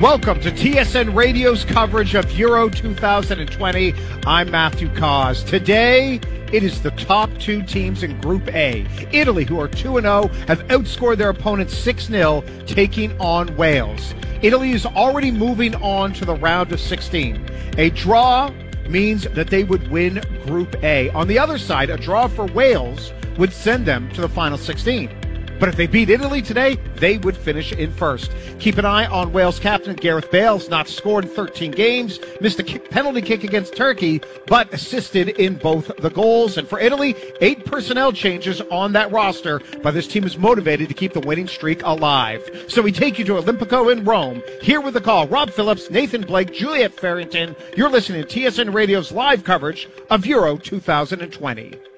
Welcome to TSN Radio's coverage of Euro 2020. I'm Matthew Cauz. Today, it is the top two teams in Group A. Italy, who are 2 0, have outscored their opponents 6 0, taking on Wales. Italy is already moving on to the round of 16. A draw means that they would win Group A. On the other side, a draw for Wales would send them to the final 16. But if they beat Italy today, they would finish in first. Keep an eye on Wales captain Gareth Bales, not scored in 13 games, missed a kick, penalty kick against Turkey, but assisted in both the goals. And for Italy, eight personnel changes on that roster, but this team is motivated to keep the winning streak alive. So we take you to Olimpico in Rome. Here with the call, Rob Phillips, Nathan Blake, Juliet Farrington. You're listening to TSN Radio's live coverage of Euro 2020.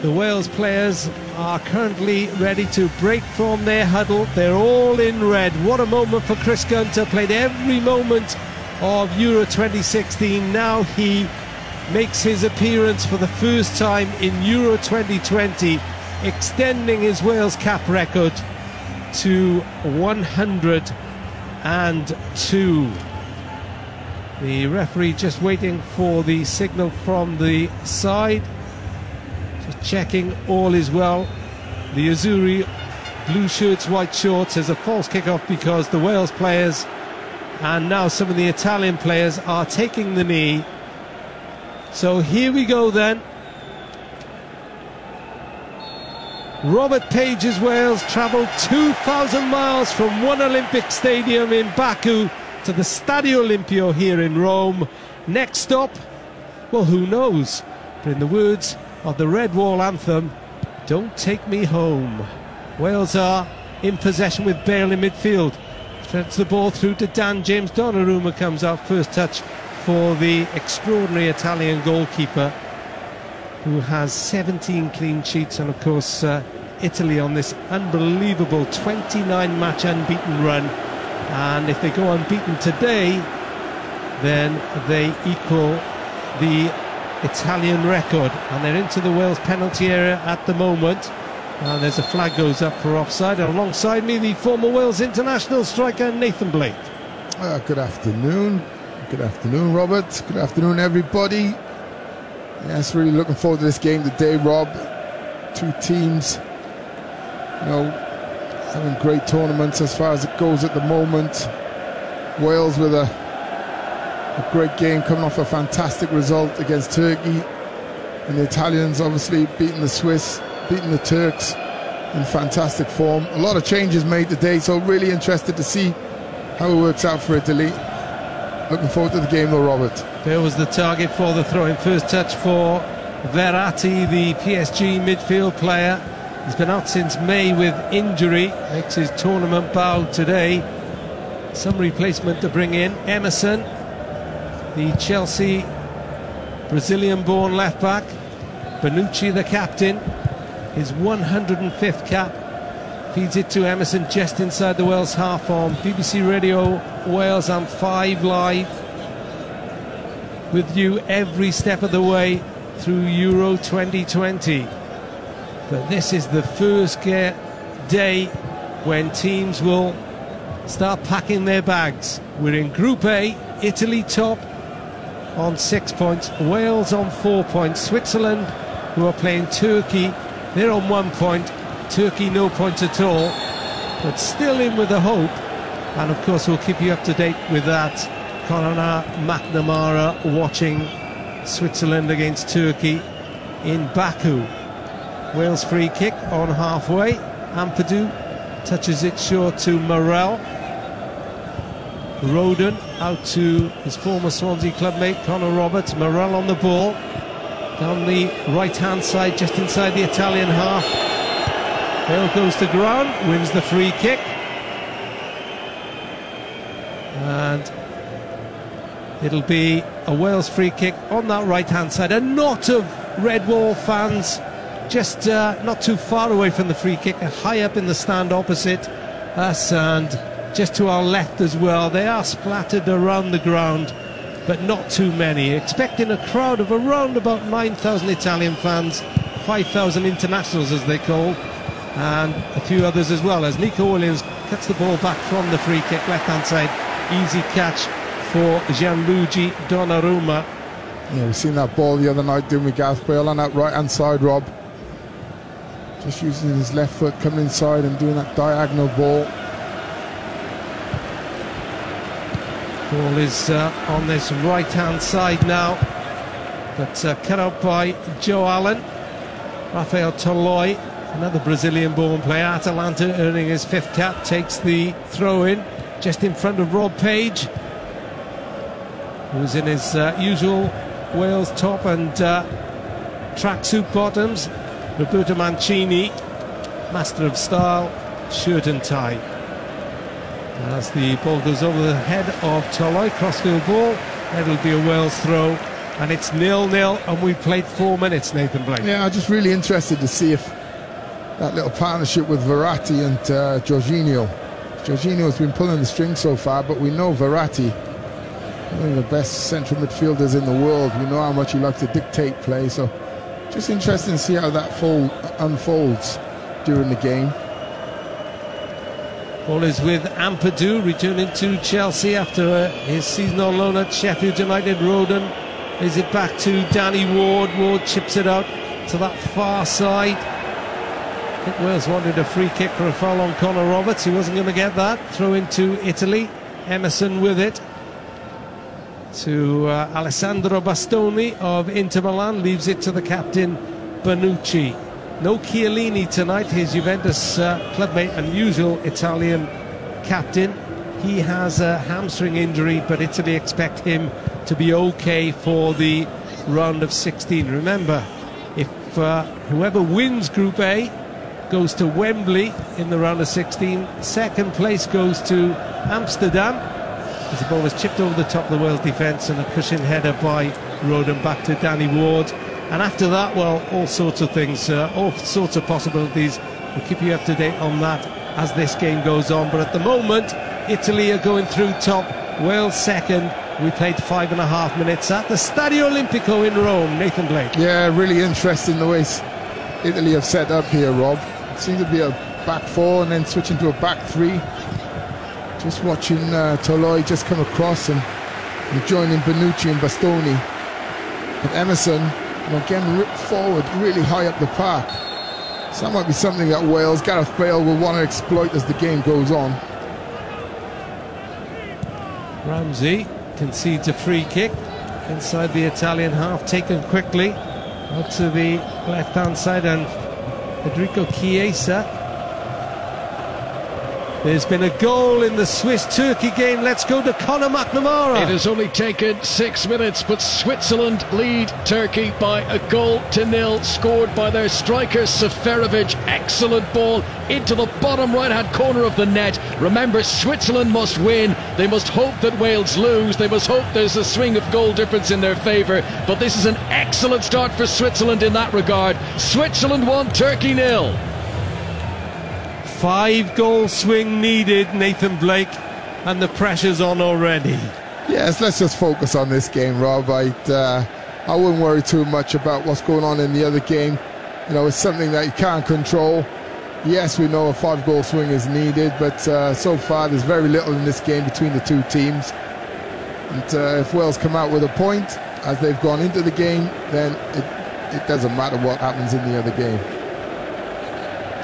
The Wales players are currently ready to break from their huddle. They're all in red. What a moment for Chris Gunter. Played every moment of Euro 2016. Now he makes his appearance for the first time in Euro 2020, extending his Wales cap record to 102. The referee just waiting for the signal from the side checking all is well. The Azzurri blue shirts, white shorts as a false kick-off because the Wales players and now some of the Italian players are taking the knee. So here we go then. Robert Page's Wales travelled 2,000 miles from one Olympic stadium in Baku to the Stadio Olimpico here in Rome. Next stop, well, who knows? But in the words of the Red Wall anthem, Don't Take Me Home. Wales are in possession with Bale in midfield. Threads the ball through to Dan James. Donnarumma comes out first touch for the extraordinary Italian goalkeeper who has 17 clean sheets and of course uh, Italy on this unbelievable 29 match unbeaten run and if they go unbeaten today then they equal the Italian record. And they're into the Wales penalty area at the moment. And there's a flag goes up for offside. And alongside me, the former Wales international striker Nathan Blake. Uh, good afternoon. Good afternoon, Robert. Good afternoon, everybody. Yes, really looking forward to this game today, Rob. Two teams, you know, having great tournaments as far as it goes at the moment. Wales with a a great game coming off a fantastic result against Turkey. And the Italians obviously beating the Swiss, beating the Turks in fantastic form. A lot of changes made today, so really interested to see how it works out for Italy. Looking forward to the game though, Robert. There was the target for the throw-in. First touch for Verratti, the PSG midfield player. He's been out since May with injury. Makes his tournament bow today. Some replacement to bring in. Emerson the Chelsea Brazilian born left back. Bonucci, the captain, his 105th cap. Feeds it to Emerson just inside the Wales half on BBC Radio Wales and 5 Live. With you every step of the way through Euro 2020. But this is the first day when teams will start packing their bags. We're in Group A, Italy top, on six points, Wales on four points, Switzerland, who are playing Turkey, they're on one point, Turkey no points at all, but still in with a hope. And of course, we'll keep you up to date with that. Conor McNamara watching Switzerland against Turkey in Baku. Wales free kick on halfway. Ampadu touches it short to Morrell. Rodon out to his former Swansea clubmate Connor Roberts. Morrell on the ball. Down the right hand side, just inside the Italian half. Bale goes to ground, wins the free kick. And it'll be a Wales free kick on that right hand side. A knot of Red Wall fans just uh, not too far away from the free kick, high up in the stand opposite us. And just to our left as well. They are splattered around the ground, but not too many. Expecting a crowd of around about 9,000 Italian fans, 5,000 internationals as they call, and a few others as well, as Neco Williams cuts the ball back from the free kick, left hand side. Easy catch for Gianluigi Donnarumma. Yeah, we've seen that ball the other night doing with Gareth Bale on that right hand side, Rob. Just using his left foot coming inside and doing that diagonal ball. Ball is uh, on this right hand side now, but uh, cut out by Joe Allen. Rafael Toloi, another Brazilian born player, Atalanta earning his fifth cap, takes the throw in just in front of Rob Page, who's in his uh, usual Wales top and uh, tracksuit bottoms. Roberto Mancini, master of style, shirt and tie. As the ball goes over the head of Toloi, crossfield ball, that'll be a Wales throw, and it's nil-nil, and we played four minutes. Nathan Blake. Yeah, I'm just really interested to see if that little partnership with Verratti and uh, Jorginho. Jorginho has been pulling the string so far, but we know Verratti, one of the best central midfielders in the world. We know how much he likes to dictate play, so just interesting to see how that fold unfolds during the game. Ball is with Ampadu returning to Chelsea after uh, his season on loan at Sheffield United. Rodon is it back to Danny Ward. Ward chips it out to that far side. I think Wales wanted a free kick for a foul on Connor Roberts. He wasn't going to get that. Throw into Italy. Emerson with it to uh, Alessandro Bastoni of Inter Milan. Leaves it to the captain Bonucci. No Chiellini tonight, his Juventus uh, clubmate unusual Italian captain. He has a hamstring injury, but Italy expect him to be okay for the round of 16. Remember, if uh, whoever wins Group A goes to Wembley in the round of 16, second place goes to Amsterdam. As the ball was chipped over the top of the Wales defence and a cushion header by Rodon back to Danny Ward. And after that, well, all sorts of things, uh, all sorts of possibilities. We'll keep you up to date on that as this game goes on. But at the moment, Italy are going through top, Wales second. We played five and a half minutes at the Stadio Olimpico in Rome. Nathan Blake. Yeah, really interesting the way Italy have set up here, Rob. seems to be a back four and then switching to a back three. Just watching uh, Toloi just come across and, and joining Bonucci and Bastoni. But Emerson and again ripped forward really high up the park. So that might be something that Wales, Gareth Bale will want to exploit as the game goes on. Ramsey concedes a free kick inside the Italian half, taken quickly out to the left hand side, and Federico Chiesa there's been a goal in the Swiss-Turkey game. Let's go to Conor McNamara. It has only taken six minutes, but Switzerland lead Turkey by a goal to nil, scored by their striker Seferovic. Excellent ball into the bottom right-hand corner of the net. Remember, Switzerland must win. They must hope that Wales lose. They must hope there's a swing of goal difference in their favour. But this is an excellent start for Switzerland in that regard. Switzerland won, Turkey nil. Five goal swing needed, Nathan Blake, and the pressure's on already. Yes, let's just focus on this game, Rob. I, uh, I wouldn't worry too much about what's going on in the other game. You know, it's something that you can't control. Yes, we know a five goal swing is needed, but uh, so far there's very little in this game between the two teams. And uh, if Wales come out with a point as they've gone into the game, then it, it doesn't matter what happens in the other game.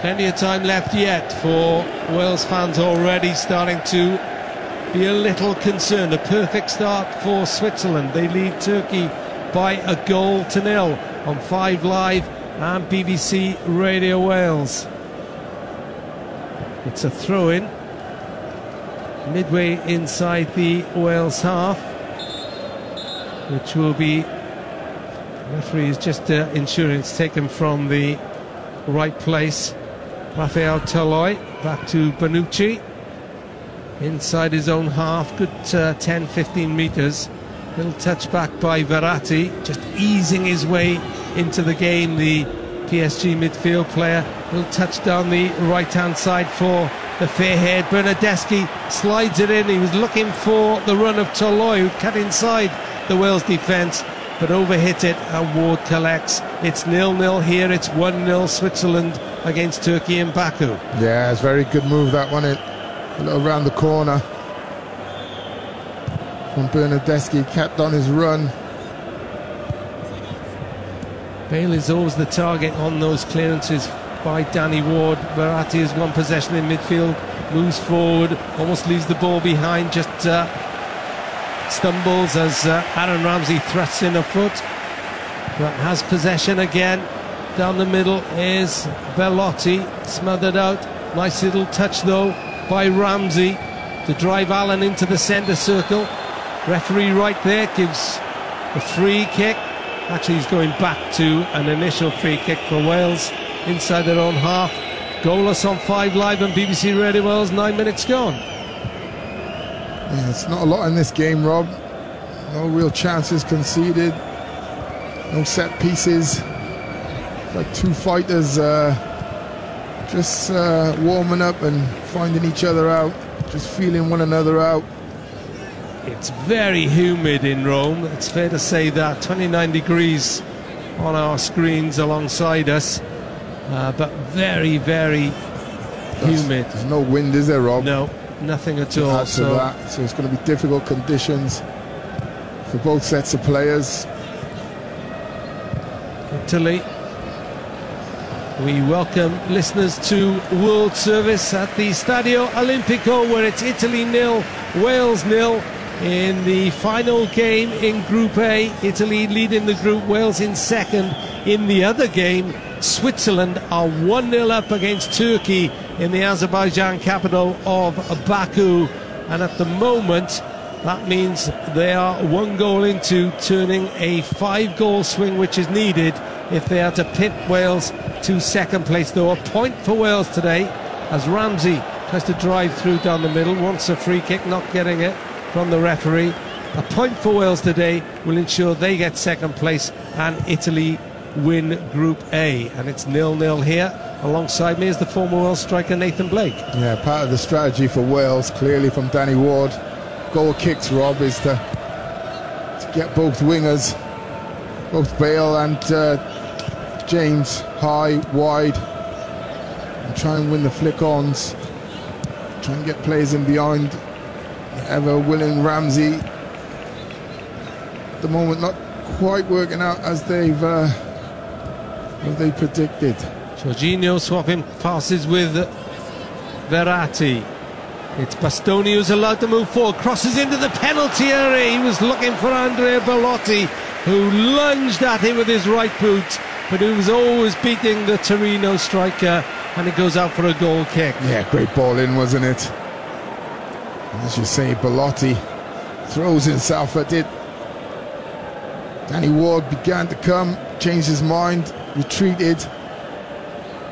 Plenty of time left yet for Wales fans already starting to be a little concerned. A perfect start for Switzerland. They lead Turkey by a goal to nil on 5 Live and BBC Radio Wales. It's a throw in midway inside the Wales half, which will be. The referee is just uh, ensuring it's taken from the right place. Rafael Toloi back to Bonucci. Inside his own half, good uh, 10 15 metres. Little touch back by Verratti, just easing his way into the game. The PSG midfield player. Little touch down the right hand side for the fair haired Bernardeschi. Slides it in. He was looking for the run of Toloi, who cut inside the Wales defence but overhit it and Ward collects. It's nil-nil here. It's 1-0 Switzerland against Turkey in Baku. Yeah, it's a very good move that one. It A little round the corner from Bernardeschi, kept on his run. Bale is always the target on those clearances by Danny Ward. Verratti has one possession in midfield, moves forward, almost leaves the ball behind, just uh, stumbles as uh, Aaron Ramsey thrusts in a foot, but has possession again. Down the middle is Belotti, smothered out. Nice little touch though by Ramsey to drive Allen into the centre circle. Referee right there gives a free kick. Actually, he's going back to an initial free kick for Wales inside their own half. Goalless on 5 Live on BBC Radio Wales, nine minutes gone. Yeah, it's not a lot in this game, Rob. No real chances conceded. No set pieces. Like two fighters uh, just uh, warming up and finding each other out, just feeling one another out. It's very humid in Rome. It's fair to say that 29 degrees on our screens alongside us, uh, but very, very humid. There's no wind, is there, Rob? No, nothing at all. So that, so it's going to be difficult conditions for both sets of players. Italy. We welcome listeners to World Service at the Stadio Olimpico, where it's Italy nil, Wales nil. In the final game in Group A, Italy leading the group, Wales in second. In the other game, Switzerland are 1 0 up against Turkey in the Azerbaijan capital of Baku. And at the moment, that means they are one goal into turning a five goal swing, which is needed if they are to pit Wales to second place. Though a point for Wales today as Ramsey tries to drive through down the middle, wants a free kick, not getting it from the referee. A point for Wales today will ensure they get second place and Italy win Group A. And it's nil nil here. Alongside me is the former Wales striker Nathan Blake. Yeah, part of the strategy for Wales, clearly from Danny Ward. Goal kicks, Rob, is to, to get both wingers, both Bale and uh, James, high, wide, and try and win the flick ons. Try and get players in behind. Ever willing Ramsey. At the moment, not quite working out as they've uh, as they predicted. Jorginho swapping passes with Verratti. It's Bastoni who's allowed to move forward, crosses into the penalty area. He was looking for Andrea Belotti, who lunged at him with his right boot, but who was always beating the Torino striker, and it goes out for a goal kick. Yeah, great ball in, wasn't it? As you say, Belotti throws himself at it. Danny Ward began to come, changed his mind, retreated.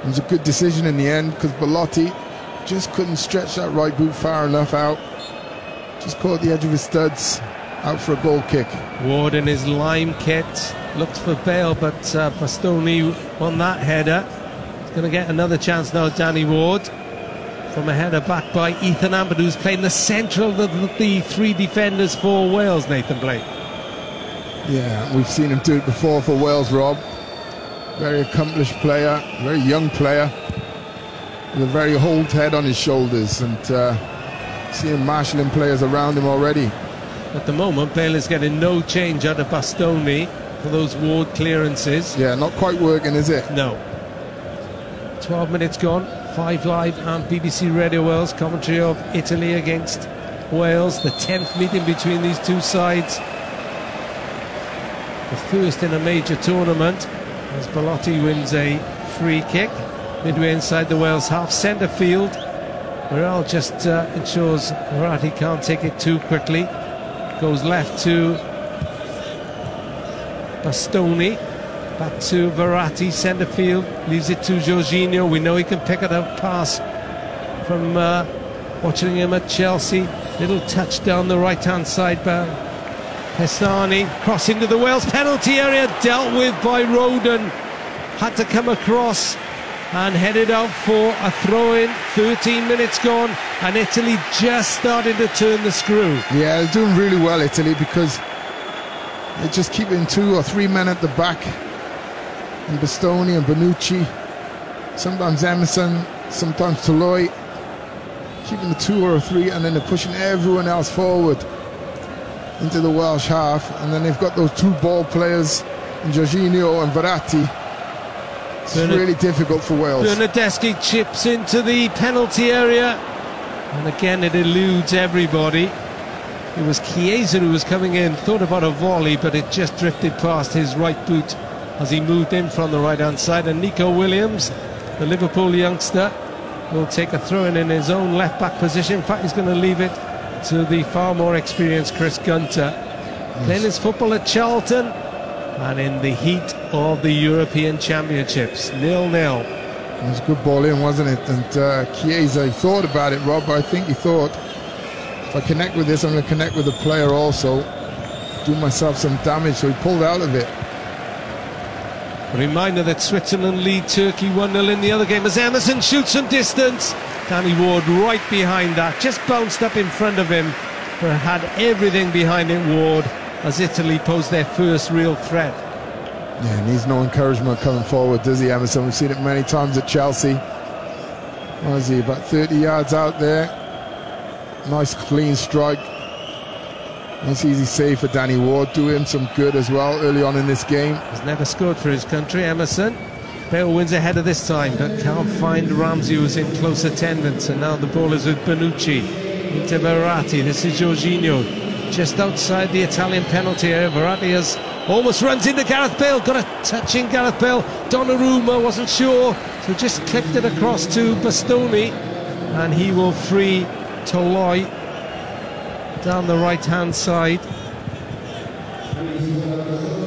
It was a good decision in the end because Belotti just couldn't stretch that right boot far enough out. Just caught the edge of his studs, out for a goal kick. Ward in his lime kit looked for Bale, but uh, Bastoni won that header. He's going to get another chance now, Danny Ward. From a header back by Ethan Ampadu, who's playing the centre of the, the three defenders for Wales, Nathan Blake. Yeah, we've seen him do it before for Wales, Rob. Very accomplished player, very young player, with a very old head on his shoulders, and uh, seeing marshalling players around him already. At the moment, Bale is getting no change out of Bastoni for those Ward clearances. Yeah, not quite working, is it? No. 12 minutes gone. 5 Live and BBC Radio Wales commentary of Italy against Wales. The 10th meeting between these two sides. The first in a major tournament as Belotti wins a free kick midway inside the Wales half centre field. Morrell just uh, ensures Verratti can't take it too quickly. Goes left to Bastoni. Back to Verratti, centre field. Leaves it to Jorginho. We know he can pick it up pass from uh, watching him at Chelsea. Little touch down the right hand side by Pessina. Crossing to the Wales penalty area. Dealt with by Rodon. Had to come across and headed out for a throw in. 13 minutes gone, and Italy just starting to turn the screw. Yeah, they're doing really well, Italy, because they're just keeping two or three men at the back. And Bastoni and Bonucci, sometimes Emerson, sometimes Toloi. keeping the two or three, and then they're pushing everyone else forward into the Welsh half. And then they've got those two ball players, Jorginho and Verratti. It's really difficult for Wales. Bernardeschi chips into the penalty area, and again it eludes everybody. It was Chiesa who was coming in, thought about a volley, but it just drifted past his right boot as he moved in from the right hand side. And Neco Williams, the Liverpool youngster, will take a throw in in his own left back position. In fact, he's going to leave it to the far more experienced Chris Gunter. Then his football at Charlton, and in the heat of the European Championships, nil nil. It was a good ball in, wasn't it? And uh, Chiesa, he thought about it, Rob. I think he thought, if I connect with this, I'm going to connect with the player also, do myself some damage. So he pulled out of it. A reminder that Switzerland lead Turkey 1 0 in the other game as Emerson shoots from distance. Danny Ward right behind that, just bounced up in front of him, but had everything behind it, Ward, as Italy posed their first real threat. Yeah, needs no encouragement coming forward, does he, Emerson? We've seen it many times at Chelsea. What is he, about 30 yards out there? Nice clean strike. Nice easy save for Danny Ward. Do him some good as well early on in this game. Has never scored for his country, Emerson. Bale wins ahead of this time, but can't find Ramsey, who's in close attendance. And now the ball is with Bonucci. Into Verratti. This is Jorginho. Just outside the Italian penalty area. Verratti has almost runs into Gareth Bale. Got a touch in Gareth Bale. Donnarumma wasn't sure, so just clipped it across to Bastoni. And he will free Toloi down the right hand side.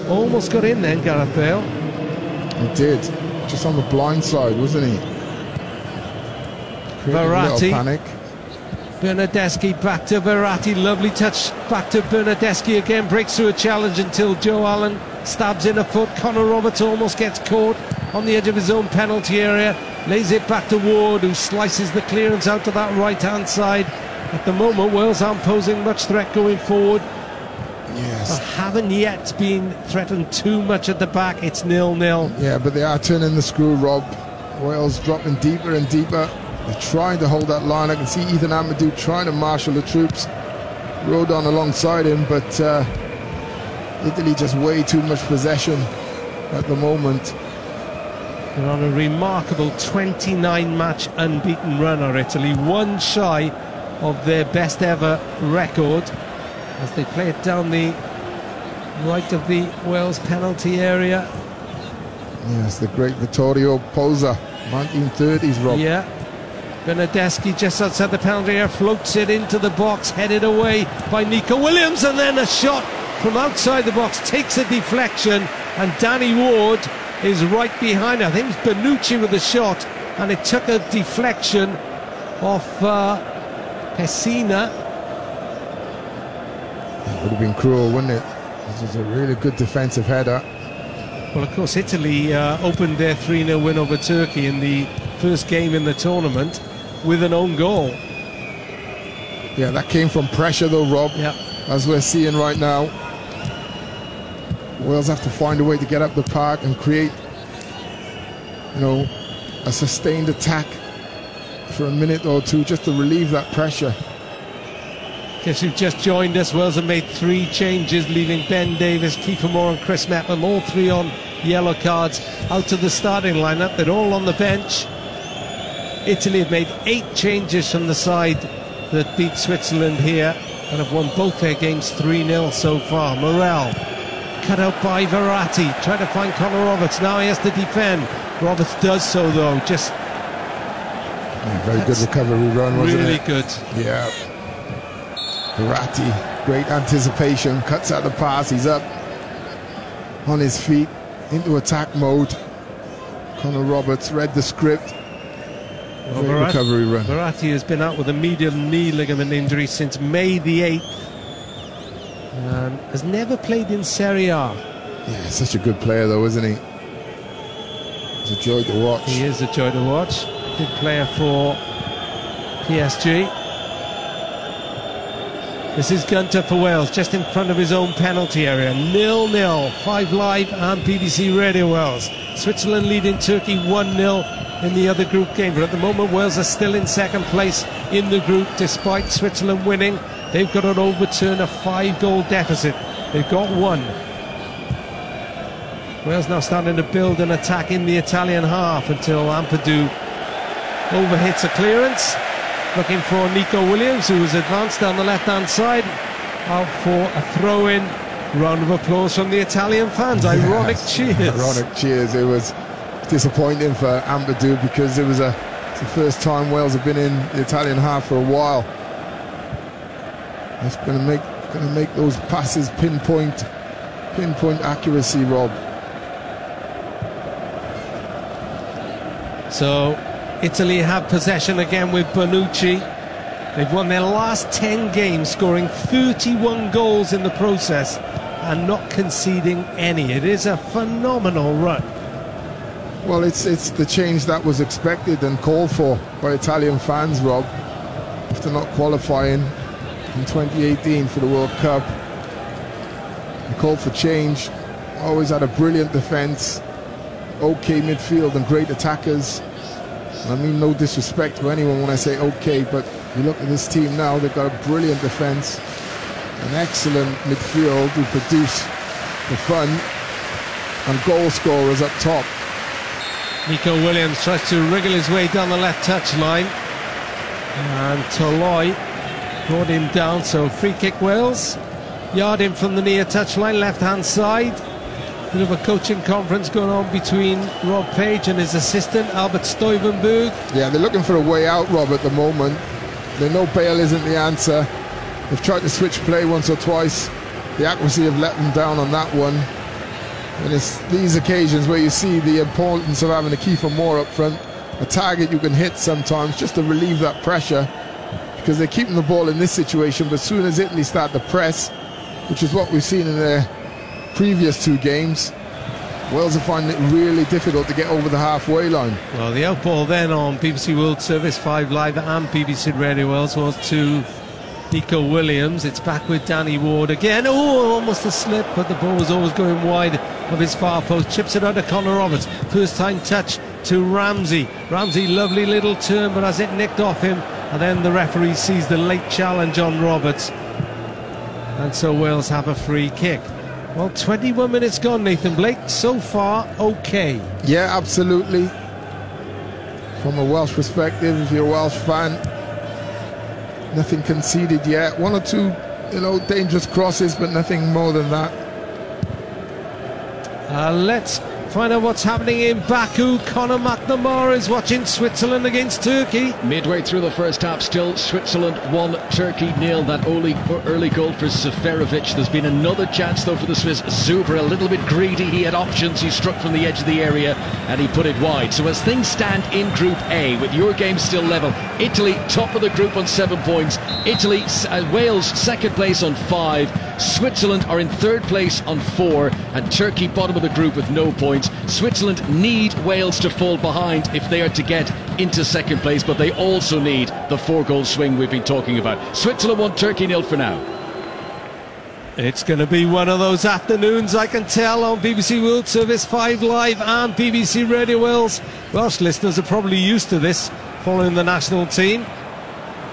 Almost got in then, Gareth Bale. He did. Just on the blind side, wasn't he? Created Verratti. Bernardeschi back to Verratti. Lovely touch back to Bernardeschi again. Breaks through a challenge until Joe Allen stabs in a foot. Connor Roberts almost gets caught on the edge of his own penalty area. Lays it back to Ward, who slices the clearance out to that right hand side. At the moment, Wales aren't posing much threat going forward. Yes. Haven't yet been threatened too much at the back. It's nil nil. Yeah, but they are turning the screw, Rob. Wales dropping deeper and deeper. They're trying to hold that line. I can see Ethan Ampadu trying to marshal the troops. Rodon alongside him, but uh, Italy just way too much possession at the moment. They're on a remarkable 29 match unbeaten run, are Italy, one shy of their best ever record as they play it down the right of the Wales penalty area. Yes, the great Vittorio Pozzo, 1930s, Rob. Yeah. Bernardeschi just outside the penalty area floats it into the box, headed away by Neco Williams, and then a shot from outside the box takes a deflection, and Danny Ward is right behind. I think it's Bonucci with the shot, and it took a deflection off uh, Pessina. It would have been cruel, wouldn't it? This was a really good defensive header. Well, of course, Italy uh, opened their 3 0 win over Turkey in the first game in the tournament with an own goal. Yeah, that came from pressure, though, Rob. Yeah. as we're seeing right now. Wales have to find a way to get up the park and create, you know, a sustained attack for a minute or two just to relieve that pressure. Guess who've just joined us? Wales have made three changes, leaving Ben Davies, Kiefer Moore, and Chris Mepham, all three on yellow cards, out of the starting lineup. They're all on the bench. Italy have made eight changes from the side that beat Switzerland here and have won both their games 3 0 so far. Morel cut out by Verratti, trying to find Connor Roberts. Now he has to defend. Roberts does so though, just Yeah, very good recovery run, wasn't really it? good. Yeah. Verratti, great anticipation, cuts out the pass, he's up on his feet into attack mode. Connor Roberts read the script. Well, Verratti- recovery run. Verratti has been out with a medial knee ligament injury since May the 8th and um, has never played in Serie A. Yeah, such a good player though, isn't he? It's a joy to watch. He is a joy to watch. Good player for PSG. This is Gunter for Wales, just in front of his own penalty area. Nil nil. Five live and BBC Radio Wales. Switzerland leading Turkey 1 0 in the other group game. But at the moment, Wales are still in second place in the group despite Switzerland winning. They've got to overturn a five goal deficit. They've got one. Wales now starting to build an attack in the Italian half until Ampadu overhits a clearance. Looking for Neco Williams, who was advanced down the left hand side. Out for a throw in. Round of applause from the Italian fans. Ironic cheers. Ironic cheers. It was disappointing for Ampadu because it was a it's the first time Wales have been in the Italian half for a while. It's going to make going to make those passes pinpoint pinpoint accuracy, Rob. So Italy have possession again with Bonucci. They've won their last 10 games, scoring 31 goals in the process and not conceding any. It is a phenomenal run. Well, it's it's the change that was expected and called for by Italian fans, Rob. After not qualifying in 2018 for the World Cup, they called for change. Always had a brilliant defence, okay midfield, and great attackers. I mean no disrespect to anyone when I say okay, but you look at this team now; they've got a brilliant defence, an excellent midfield who produce for fun, and goal scorers up top. Neco Williams tries to wriggle his way down the left touch line. And Toloi brought him down, so free kick Wales. Yard in from the near touch line, left hand side. Bit of a coaching conference going on between Rob Page and his assistant, Albert Stuivenberg. Yeah, they're looking for a way out, Rob, at the moment. They know Bale isn't the answer. They've tried to switch play once or twice. The accuracy have let them down on that one. And it's these occasions where you see the importance of having a Kiefer Moore up front, a target you can hit sometimes just to relieve that pressure. Because they're keeping the ball in this situation, but as soon as Italy start to press, which is what we've seen in their previous two games, Wales are finding it really difficult to get over the halfway line. Well, the outball then on BBC World Service 5 Live and BBC Radio Wales was to Neco Williams. It's back with Danny Ward again. Oh, almost a slip, but the ball was always going wide of his far post. Chips it to Connor Roberts. First time touch to Ramsey. Ramsey, lovely little turn, but has it nicked off him. And then the referee sees the late challenge on Roberts. And so Wales have a free kick. Well, 21 minutes gone, Nathan Blake. So far, okay. Yeah, absolutely. From a Welsh perspective, if you're a Welsh fan, nothing conceded yet. One or two, you know, dangerous crosses, but nothing more than that. Uh, let's find out what's happening in Baku. Conor McNamara is watching Switzerland against Turkey. Midway through the first half, still Switzerland 1, Turkey nil. That early, early goal for Seferovic. There's been another chance though for the Swiss. Zuber a little bit greedy. He had options. He struck from the edge of the area and he put it wide. So as things stand in Group A, with your game still level, Italy top of the group on seven points. Italy, uh, Wales second place on five. Switzerland are in third place on four, and Turkey bottom of the group with no points. Switzerland need Wales to fall behind if they are to get into second place, but they also need the four goal swing we've been talking about. Switzerland won Turkey nil for now. It's going to be one of those afternoons, I can tell, on BBC World Service 5 Live and BBC Radio Wales. Welsh listeners are probably used to this following the national team.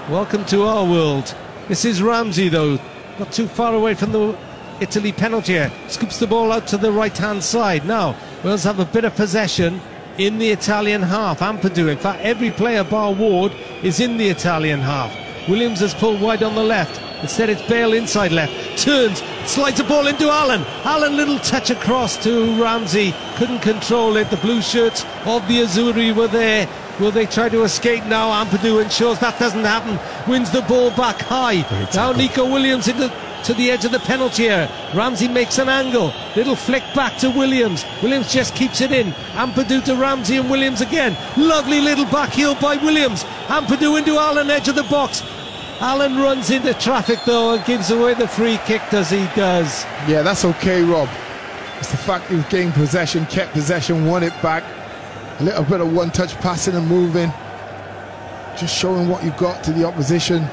Welcome to our world. This is Ramsey, though, not too far away from the Italy penalty area. Scoops the ball out to the right hand side. Now, Wales have a bit of possession in the Italian half. Ampadu, in fact, every player bar Ward is in the Italian half. Williams has pulled wide on the left. Instead, it's Bale inside left. Turns, slides the ball into Allen. Allen, little touch across to Ramsey. Couldn't control it. The blue shirts of the Azzurri were there. Will they try to escape now? Ampadu ensures that doesn't happen. Wins the ball back high. Now Neco Williams into to the edge of the penalty area. Ramsey makes an angle. Little flick back to Williams. Williams just keeps it in. Ampadu to Ramsey and Williams again. Lovely little back heel by Williams. Ampadu into Allen, edge of the box. Allen runs into traffic though and gives away the free kick as he does. Yeah, that's okay, Rob. It's the fact you've gained possession, kept possession, won it back. A little bit of one touch passing and moving. Just showing what you've got to the opposition.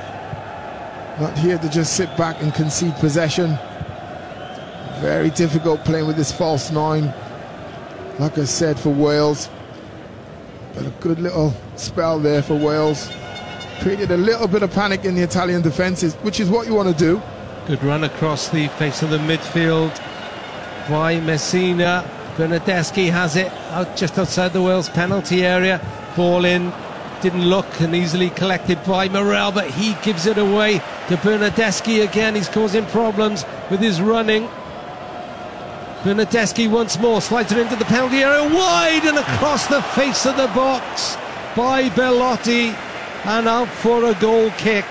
Not here to just sit back and concede possession. Very difficult playing with this false nine. Like I said, for Wales. But a good little spell there for Wales. Created a little bit of panic in the Italian defences, which is what you want to do. Good run across the face of the midfield by Pessina. Bernardeschi has it out just outside the Wales penalty area. Ball in, didn't look and easily collected by Morrell, but he gives it away to Bernardeschi again. He's causing problems with his running. Bernardeschi once more slides it into the penalty area, wide and across the face of the box by Belotti, and out for a goal kick.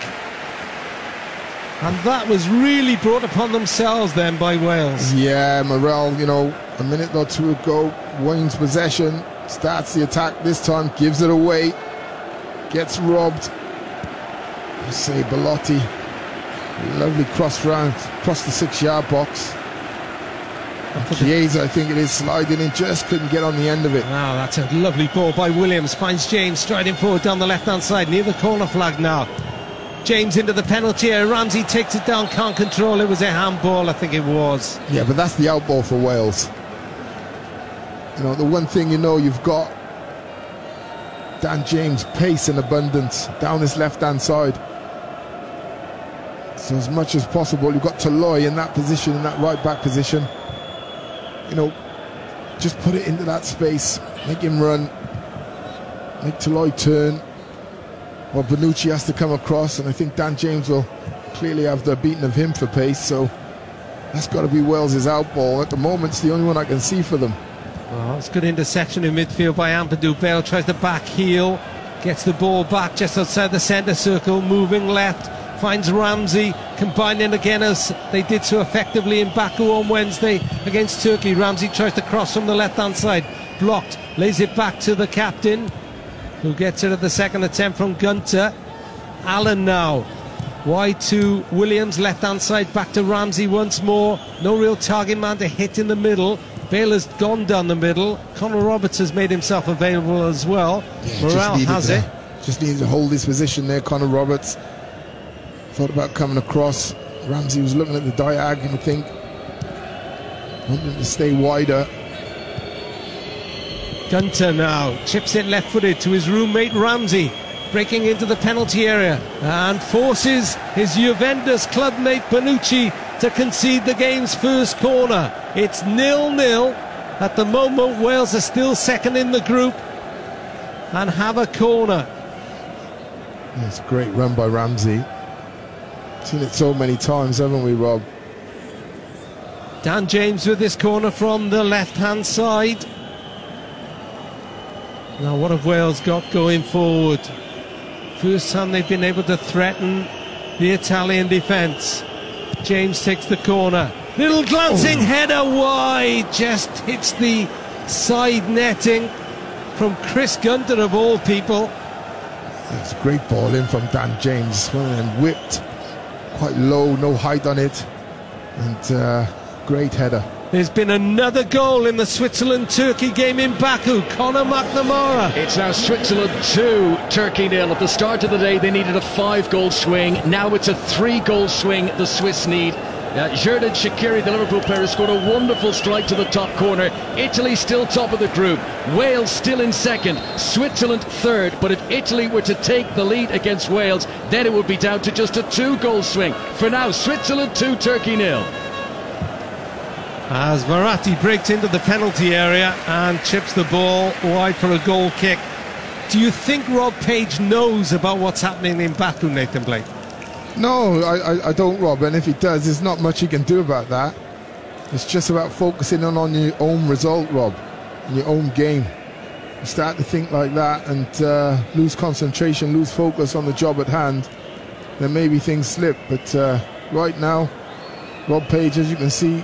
And that was really brought upon themselves then by Wales. Yeah, Morrell, you know, a minute or two ago, Wayne's possession, starts the attack this time, gives it away, gets robbed. I say Belotti, lovely cross round, across the six yard box. Chiesa, I think it is, sliding in, just couldn't get on the end of it. Wow, that's a lovely ball by Williams. Finds James striding forward down the left hand side, near the corner flag now. James into the penalty area. Ramsey takes it down, can't control it. Was a handball, I think it was. Yeah, but that's the outball for Wales. You know, the one thing you know you've got Dan James pace and abundance down his left hand side. As much as possible, you've got Toloi in that position, in that right back position. You know, just put it into that space, make him run, make Toloi turn. Well, Bonucci has to come across, and I think Dan James will clearly have the beating of him for pace. So that's got to be Wales's outball. At the moment, it's the only one I can see for them. Oh, it's good interception in midfield by Ampadu. Bale tries to back heel, gets the ball back just outside the centre circle, moving left, finds Ramsey, combining again as they did so effectively in Baku on Wednesday against Turkey. Ramsey tries to cross from the left hand side, blocked, lays it back to the captain, who gets it at the second attempt from Gunter. Allen now. Wide to Williams, left hand side, back to Ramsey once more. No real target man to hit in the middle. Bale has gone down the middle. Connor Roberts has made himself available as well. Yeah, Morrell has it. Just needed to hold his position there, Connor Roberts. Thought about coming across. Ramsey was looking at the diag, I think. Wanting to stay wider. Gunter now chips it left footed to his roommate Ramsey, breaking into the penalty area and forces his Juventus clubmate Bonucci to concede the game's first corner. It's nil nil. At the moment, Wales are still second in the group and have a corner. It's a great run by Ramsey. Seen it so many times, haven't we, Rob? Dan James with this corner from the left hand side. Now, what have Wales got going forward? First time they've been able to threaten the Italian defence. James takes the corner. Little glancing oh. header wide, just hits the side netting from Chris Gunter of all people. It's a great ball in from Dan James, and whipped quite low, no height on it, and uh, great header. There's been another goal in the Switzerland Turkey game in Baku. Conor McNamara. It's now Switzerland 2, Turkey nil. At the start of the day, they needed a five goal swing. Now it's a three goal swing the Swiss need. Uh, Xherdan Shaqiri, the Liverpool player, has scored a wonderful strike to the top corner. Italy still top of the group. Wales still in second. Switzerland third. But if Italy were to take the lead against Wales, then it would be down to just a two goal swing. For now, Switzerland 2, Turkey nil as Verratti breaks into the penalty area and chips the ball wide for a goal kick. Do you think Rob Page knows about what's happening in Baku, Nathan Blake? No, I, I, don't, Rob. And if he does, there's not much he can do about that. It's just about focusing on, on your own result, Rob, in your own game. You start to think like that and uh, lose concentration, lose focus on the job at hand, then maybe things slip. But uh, right now, Rob Page, as you can see,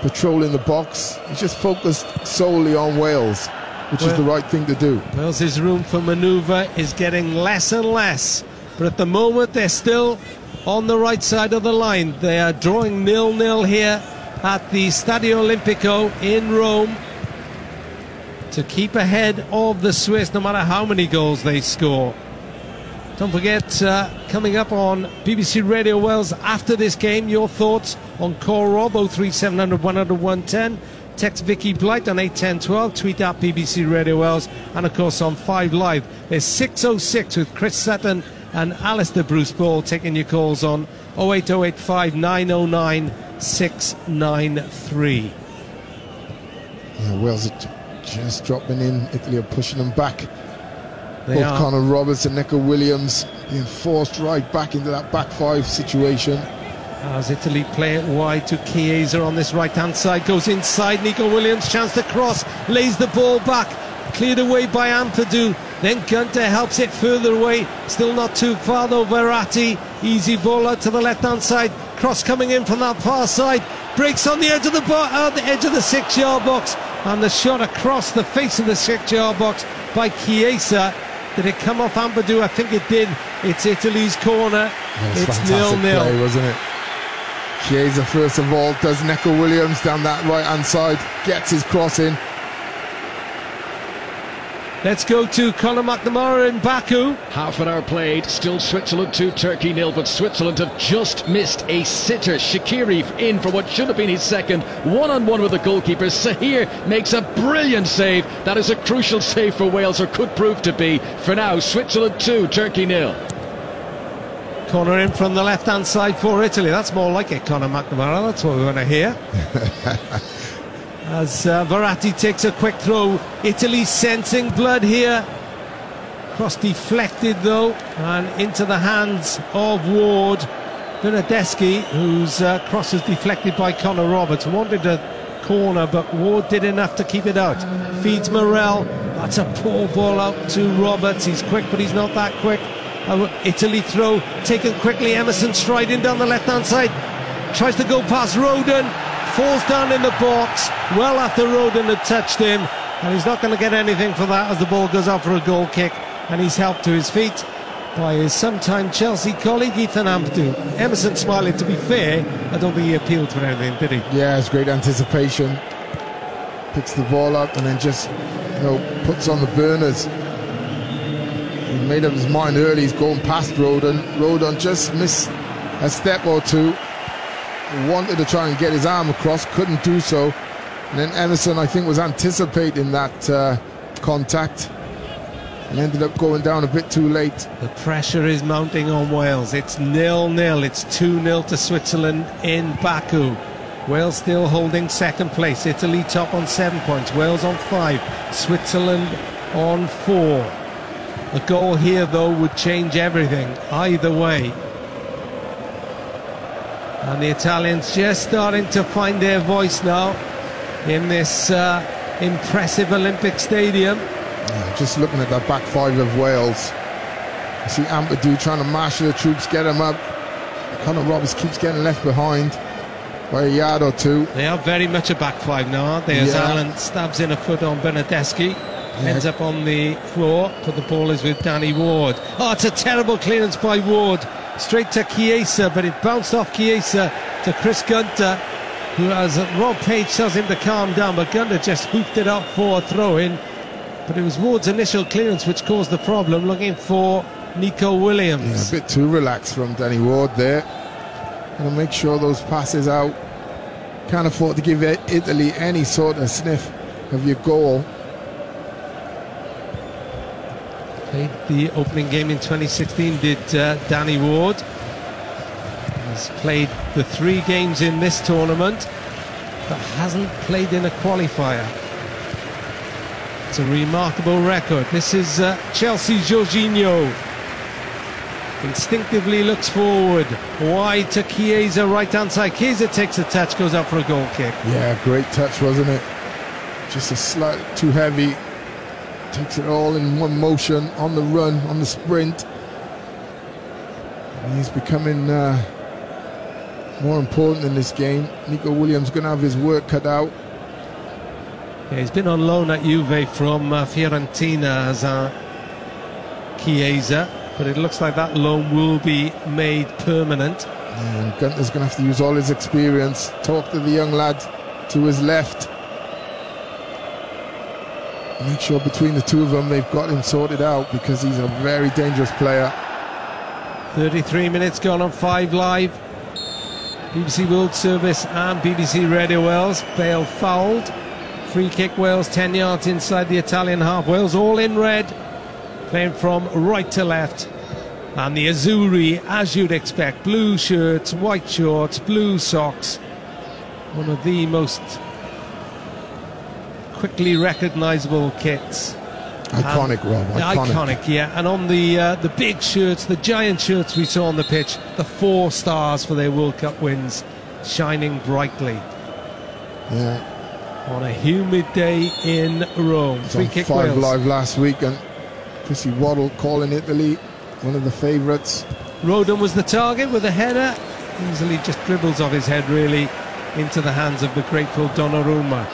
patrolling the box. He's just focused solely on Wales, which well, is the right thing to do. Wales' room for manoeuvre is getting less and less, but at the moment they're still on the right side of the line. They are drawing nil-nil here at the Stadio Olimpico in Rome to keep ahead of the Swiss no matter how many goals they score. Don't forget, uh, coming up on BBC Radio Wales after this game, your thoughts on Call Rob 03700 100 110. Text Vicky Blight on 81012, tweet at BBC Radio Wales, and of course on 5 Live. There's 606 with Chris Sutton and Alistair Bruce Ball taking your calls on 08085 909 693. Yeah, Wales are just dropping in. Italy are pushing them back. They Both are. Connor Roberts and Neco Williams being forced right back into that back five situation. As Italy play it wide to Chiesa on this right hand side, goes inside. Neco Williams, chance to cross, lays the ball back, cleared away by Ampadu. Then Gunter helps it further away, still not too far though. Verratti, easy ball out to the left hand side, cross coming in from that far side, breaks on the edge of the bo- uh, the edge of the six yard box, and the shot across the face of the six yard box by Chiesa. Did it come off Ampadu? I think it did. It's Italy's corner. It's nil nil. play, wasn't it? Chiesa, first of all, does Neco Williams down that right hand side, gets his cross in. Let's go to Conor McNamara in Baku. Half an hour played, still Switzerland 2, Turkey nil, but Switzerland have just missed a sitter. Shaqiri in for what should have been his second, one on one with the goalkeeper. Sahir makes a brilliant save. That is a crucial save for Wales, or could prove to be. For now, Switzerland 2, Turkey nil. Corner in from the left hand side for Italy. That's more like it, Conor McNamara. That's what we want to hear. As uh, Verratti takes a quick throw, Italy sensing blood here. Cross deflected though, and into the hands of Ward. Bernardeschi, whose uh, cross is deflected by Connor Roberts, wanted a corner, but Ward did enough to keep it out. Feeds Morrell. That's a poor ball out to Roberts. He's quick, but he's not that quick. Italy throw taken quickly. Emerson striding down the left hand side. Tries to go past Rodon. Falls down in the box. Well after Rodon had touched him. And he's not going to get anything for that as the ball goes out for a goal kick. And he's helped to his feet by his sometime Chelsea colleague Ethan Ampadu. Emerson smiling. To be fair, I don't think he appealed for anything, did he? Yeah, it's great anticipation. Picks the ball up and then just, you know, puts on the burners. He made up his mind early. He's going past Rodon. Rodon just missed a step or two. Wanted to try and get his arm across, couldn't do so. And then Emerson, I think, was anticipating that uh, contact and ended up going down a bit too late. The pressure is mounting on Wales. It's nil-nil. It's 2-0 to Switzerland in Baku. Wales still holding second place. Italy top on seven points. Wales on five. Switzerland on four. A goal here, though, would change everything. Either way. And the Italians just starting to find their voice now in this uh, impressive Olympic stadium. Yeah, just looking at that back five of Wales. You see Ampadu trying to marshal the troops, get them up. Connor Roberts keeps getting left behind by a yard or two. They are very much a back five now, aren't they? As Yeah. Allen stabs in a foot on Bernardeschi, ends up on the floor, but the ball is with Danny Ward. Oh, it's a terrible clearance by Ward. Straight to Chiesa, but it bounced off Chiesa to Chris Gunter, who, as Rob Page tells him to calm down, but Gunter just hooped it up for a throw in. But it was Ward's initial clearance which caused the problem, looking for Neco Yeah, Williams. a bit too relaxed from Danny Ward there. Gonna make sure those passes out. Can't afford to give Italy any sort of sniff of your goal. Played the opening game in 2016, did uh, Danny Ward. He's played the three games in this tournament, but hasn't played in a qualifier. It's a remarkable record. This is uh, Chelsea Jorginho. Instinctively looks forward, wide to Chiesa, right hand side. Chiesa takes a touch, goes up for a goal kick. Yeah, great touch, wasn't it? Just a slight too heavy. Takes it all in one motion on the run, on the sprint. And he's becoming uh, more important in this game. Neco Williams going to have his work cut out. Yeah, he's been on loan at Juve from uh, Fiorentina as uh, Chiesa, but it looks like that loan will be made permanent. And Gunter's going to have to use all his experience. Talk to the young lad to his left. Make sure between the two of them they've got him sorted out because he's a very dangerous player. 33 minutes gone on 5 Live. BBC World Service and BBC Radio Wales. Bale fouled. Free kick Wales 10 yards inside the Italian half. Wales all in red. Playing from right to left. And the Azzurri, as you'd expect, blue shirts, white shorts, blue socks. One of the most quickly recognisable kits. Iconic, Rob. Iconic. Iconic, yeah. And on the uh, the big shirts, the giant shirts we saw on the pitch, the four stars for their World Cup wins, shining brightly Yeah. on a humid day in Rome. Free kick Five Wales. Live last week, and Chrissy Waddle calling Italy one of the favourites. Rodon was the target with a header. Easily just dribbles off his head, really, into the hands of the grateful Donnarumma.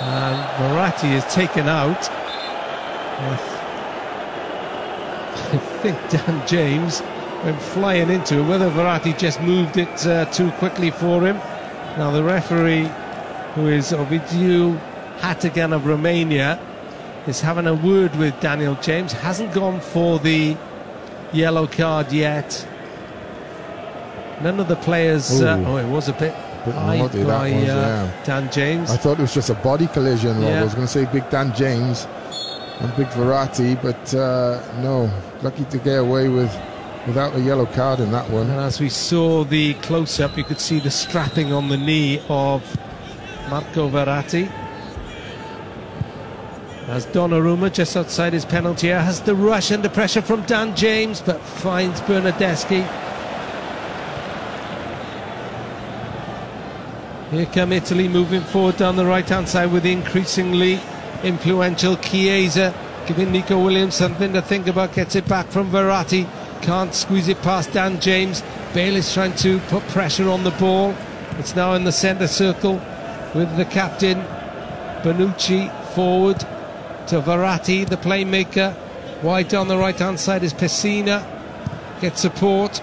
And Verratti is taken out. I I think Dan James went flying into it. Whether Verratti just moved it uh, too quickly for him. Now, the referee, who is Ovidiu Hategan of Romania, is having a word with Daniel James. Hasn't gone for the yellow card yet. None of the players. Uh, oh, it was a Bit high naughty, that by was, uh, yeah. Dan James. I thought it was just a body collision. Yeah. I was going to say Big Dan James and Big Verratti, but uh, no. Lucky to get away with without a yellow card in that one. And as we saw the close up, you could see the strapping on the knee of Marco Verratti. As Donnarumma, just outside his penalty area, has the rush and the pressure from Dan James, but finds Bernardeschi. Here come Italy moving forward down the right hand side with increasingly influential Chiesa, giving Neco Williams something to think about. Gets it back from Verratti, can't squeeze it past Dan James. Bale is trying to put pressure on the ball. It's now in the centre circle with the captain Bonucci forward to Verratti, the playmaker. Wide down the right hand side is Pessina. Gets support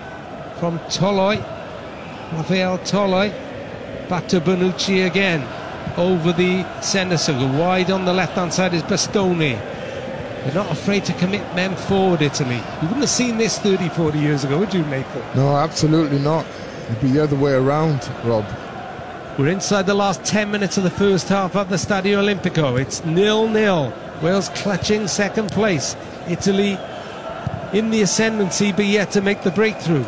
from Toloi, Rafael Toloi. Back to Bonucci again. Over the centre circle. Wide on the left hand side is Bastoni. They're not afraid to commit men forward, Italy. You wouldn't have seen this 30, 40 years ago, would you, Nathan? No, absolutely not. It'd be the other way around, Rob. We're inside the last 10 minutes of the first half at the Stadio Olimpico. It's nil-nil. Wales clutching second place. Italy in the ascendancy, but yet to make the breakthrough.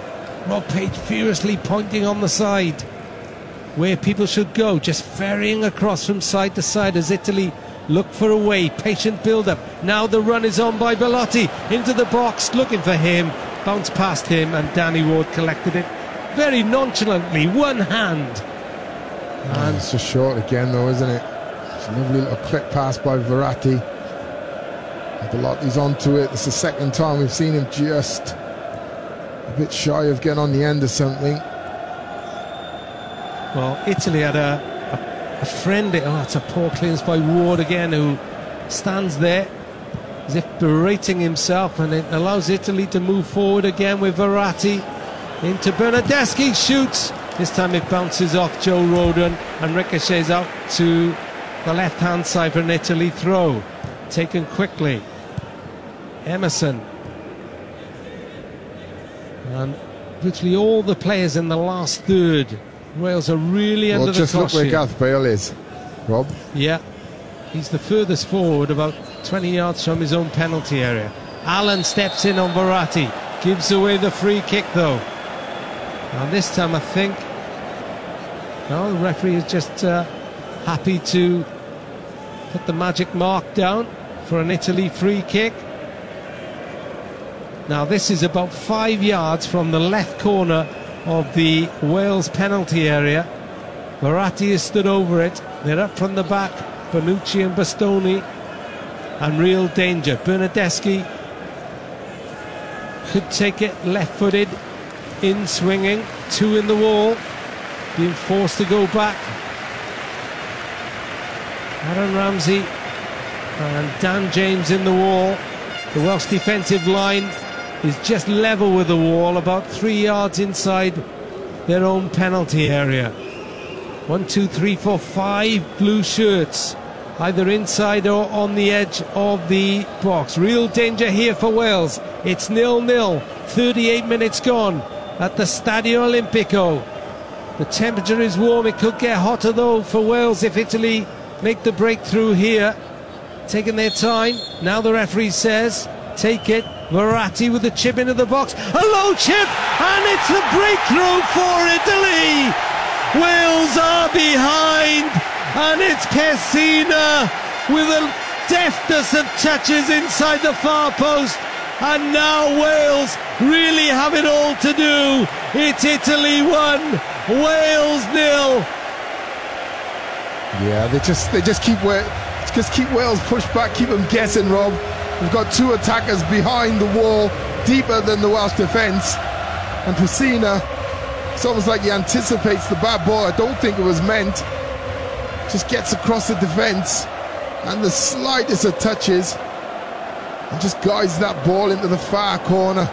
Rob Page furiously pointing on the side where people should go, just ferrying across from side to side as Italy look for a way. Patient build-up. Now the run is on by Belotti into the box, looking for him. Bounced past him, and Danny Ward collected it very nonchalantly, one hand. And it's just short again, though, isn't it? It's a lovely little clip pass by Verratti. And Belotti's onto it. It's the second time we've seen him just a bit shy of getting on the end of something. Well, Italy had a, a, a friendly. Oh, it's a poor clearance by Ward again, who stands there as if berating himself, and it allows Italy to move forward again with Verratti into Bernardeschi. Shoots. This time it bounces off Joe Rodon and ricochets out to the left hand side for an Italy throw. Taken quickly. Emerson. And virtually all the players in the last third. Wales are really Well, under the just look where here. Gareth Bale is, Rob. Yeah, he's the furthest forward, about 20 yards from his own penalty area. Allen steps in on Verratti, gives away the free kick though. And this time I think, no, the referee is just uh, happy to put the magic mark down for an Italy free kick. Now this is about five yards from the left corner of the Wales penalty area. Verratti has stood over it. They're up from the back. Bonucci and Bastoni. And real danger. Bernardeschi could take it left footed, in swinging. Two in the wall. Being forced to go back. Aaron Ramsey and Dan James in the wall. The Welsh defensive line is just level with the wall, about three yards inside their own penalty area. One, two, three, four, five blue shirts, either inside or on the edge of the box. Real danger here for Wales. It's nil nil. 38 minutes gone at the Stadio Olimpico. The temperature is warm. It could get hotter though for Wales if Italy make the breakthrough here. Taking their time. Now the referee says, take it. Verratti with the chip into the box. A low chip, and it's the breakthrough for Italy. Wales are behind, and it's Pessina with a deftness of touches inside the far post. And now Wales really have it all to do. It's Italy 1, Wales nil. Yeah, they just they just keep just keep Wales pushed back, keep them guessing, Rob. We've got two attackers behind the wall, deeper than the Welsh defence. And Pessina, it's almost like he anticipates the bad ball. I don't think it was meant. Just gets across the defence, and the slightest of touches, and just guides that ball into the far corner,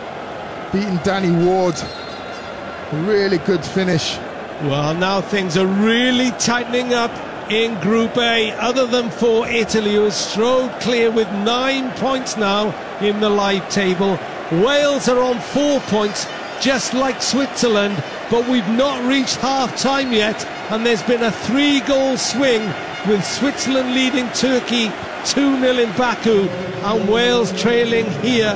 beating Danny Ward. Really good finish. Well, now things are really tightening up in Group A, other than for Italy, who has strode clear with nine points now in the live table. Wales are on four points, just like Switzerland, but we've not reached half time yet, and there's been a three goal swing with Switzerland leading Turkey 2 0 in Baku, and Wales trailing here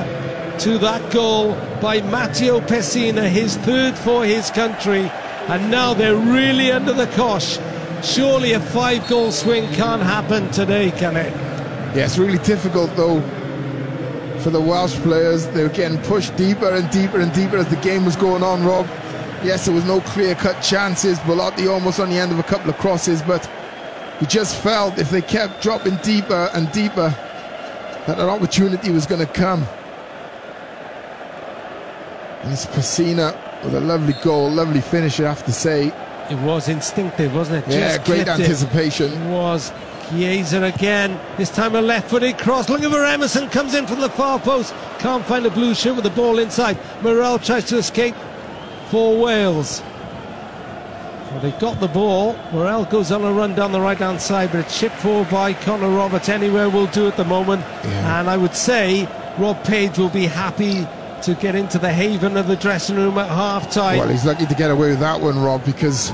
to that goal by Matteo Pessina, his third for his country. And now they're really under the cosh Surely a five goal swing can't happen today, can it? Yeah, it's really difficult though for the Welsh players. They were getting pushed deeper and deeper and deeper as the game was going on, Rob. Yes, there was no clear cut chances. Belotti almost on the end of a couple of crosses, but he just felt if they kept dropping deeper and deeper, that an opportunity was going to come. And it's Pessina with a lovely goal, lovely finish, I have to say. It was instinctive, wasn't it? Yeah, Just great anticipation. It. it was. Chiesa again. This time a left-footed cross. Looking for Emerson. Comes in from the far post. Can't find a blue shirt with the ball inside. Morrell tries to escape for Wales. Well, they got the ball. Morrell goes on a run down the right-hand side, but it's chipped forward by Connor Roberts. Anywhere will do at the moment. Yeah. And I would say Rob Page will be happy to get into the haven of the dressing room at half time. Well, he's lucky to get away with that one, Rob, because,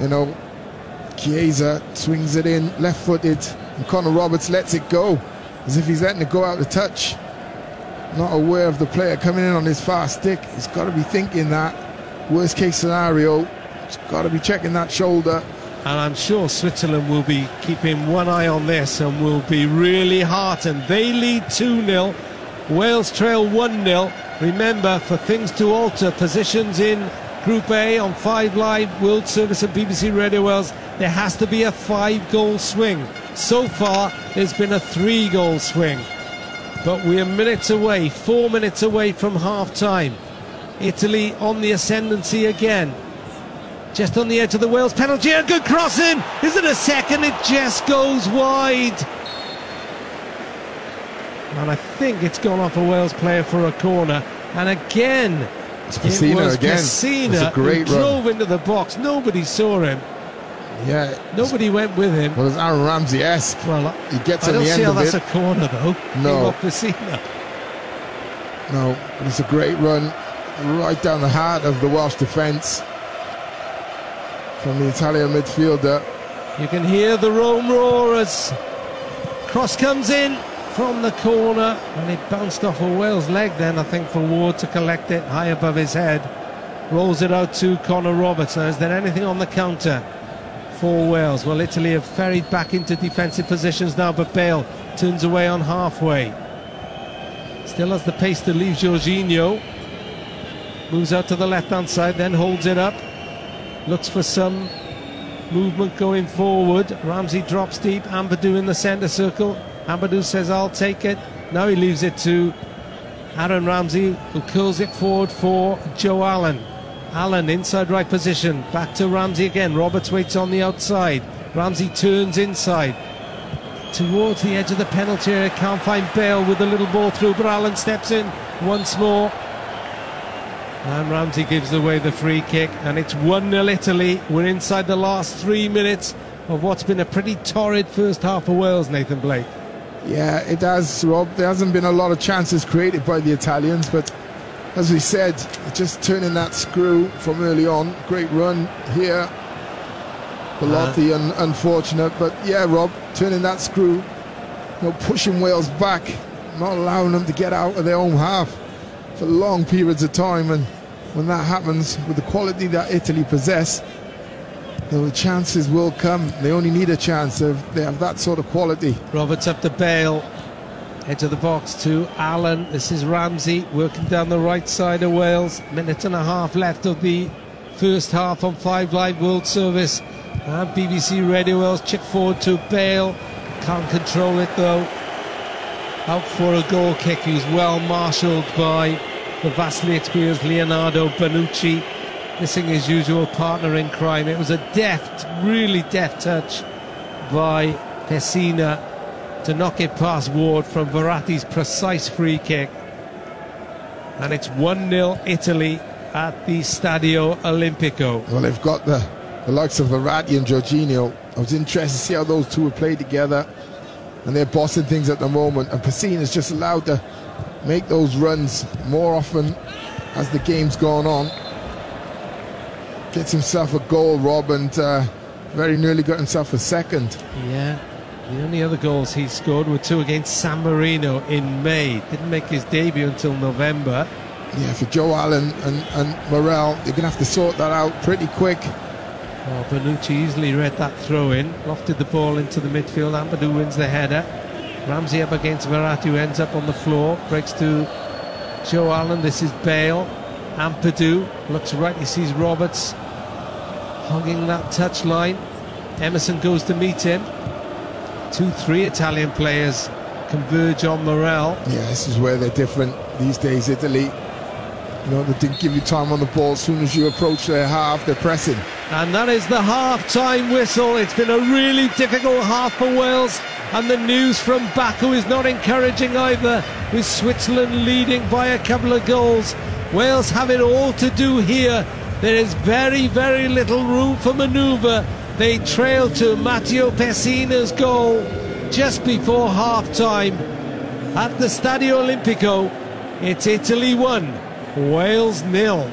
you know, Chiesa swings it in left footed, and Connor Roberts lets it go as if he's letting it go out of touch. Not aware of the player coming in on his fast stick. He's got to be thinking that. Worst case scenario, he's got to be checking that shoulder. And I'm sure Switzerland will be keeping one eye on this and will be really heartened. They lead 2 0. Wales trail 1 0. Remember, for things to alter, positions in Group A on 5 Live, World Service and BBC Radio Wales, there has to be a five goal swing. So far, there's been a three goal swing. But we're minutes away, four minutes away from half time. Italy on the ascendancy again. Just on the edge of the Wales penalty, a good crossing. Is it a second? It just goes wide. And I think it's gone off a Wales player for a corner. And again, it's Pessina it was again. Pessina a great who run. drove into the box. Nobody saw him. Yeah. Nobody went with him. Well, it's Aaron Ramsey-esque. Well, he gets I on the end of it. I don't see how that's a corner, though. No. Pessina. No, but it's a great run right down the heart of the Welsh defence from the Italian midfielder. You can hear the Rome roar as cross comes in from the corner and it bounced off a Wales leg then I think for Ward to collect it high above his head. Rolls it out to Connor Roberts. Now is there anything on the counter for Wales? Well Italy have ferried back into defensive positions now but Bale turns away on halfway. Still has the pace to leave Jorginho. Moves out to the left hand side then holds it up. Looks for some movement going forward. Ramsey drops deep. Ampadu in the centre circle Ampadu says, I'll take it. Now he leaves it to Aaron Ramsey, who curls it forward for Joe Allen. Allen inside right position. Back to Ramsey again. Roberts waits on the outside. Ramsey turns inside. Towards the edge of the penalty area. Can't find Bale with a little ball through, but Allen steps in once more. And Ramsey gives away the free kick, and it's 1 0 Italy. We're inside the last three minutes of what's been a pretty torrid first half of Wales, Nathan Blake. Yeah, it has, Rob. There hasn't been a lot of chances created by the Italians, but as we said, just turning that screw from early on. Great run here. Belotti, uh, un- unfortunate, but yeah, Rob, turning that screw, you know, pushing Wales back, not allowing them to get out of their own half for long periods of time. And when that happens, with the quality that Italy possess, the chances will come. They only need a chance if they have that sort of quality. Roberts up the Bale, Edge of the box to Allen. This is Ramsey working down the right side of Wales. Minute and a half left of the first half on Five Live World Service. Uh, and BBC Radio Wales chip forward to Bale. Can't control it though. Out for a goal kick who's well marshalled by the vastly experienced Leonardo Bonucci. Missing his usual partner in crime. It was a deft, really deft touch by Pessina to knock it past Ward from Verratti's precise free kick. And it's 1 0 Italy at the Stadio Olimpico. Well, they've got the, the likes of Verratti and Jorginho. I was interested to see how those two would play together. And they're bossing things at the moment. And is just allowed to make those runs more often as the game's gone on. Gets himself a goal, Rob, and uh, very nearly got himself a second. Yeah, the only other goals he scored were two against San Marino in May. Didn't make his debut until November. Yeah, for Joe Allen and, and Morrell, you're going to have to sort that out pretty quick. Oh, Bonucci easily read that throw in, lofted the ball into the midfield. Ampadu wins the header. Ramsey up against Verratti, who ends up on the floor, breaks to Joe Allen. This is Bale. Ampadu looks right, he sees Roberts hugging that touchline. Emerson goes to meet him two, three Italian players converge on Morrell. Yeah, this is where they're different these days, Italy. You know, they didn't give you time on the ball. As soon as you approach their half, they're pressing. And that is the half-time whistle. It's been a really difficult half for Wales. And the news from Baku is not encouraging either, with Switzerland leading by a couple of goals. Wales have it all to do here. There is very, very little room for manoeuvre they trail to Matteo Pessina's goal just before half time at the Stadio Olimpico. It's Italy 1, Wales nil.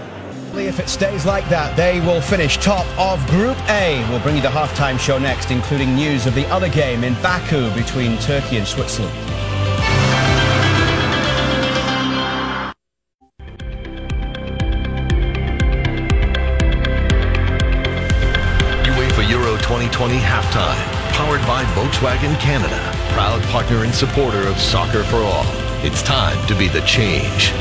If it stays like that, they will finish top of Group A. We'll bring you the halftime show next, including news of the other game in Baku between Turkey and Switzerland. 2020 halftime, powered by Volkswagen Canada, proud partner and supporter of Soccer for All. It's time to be the change.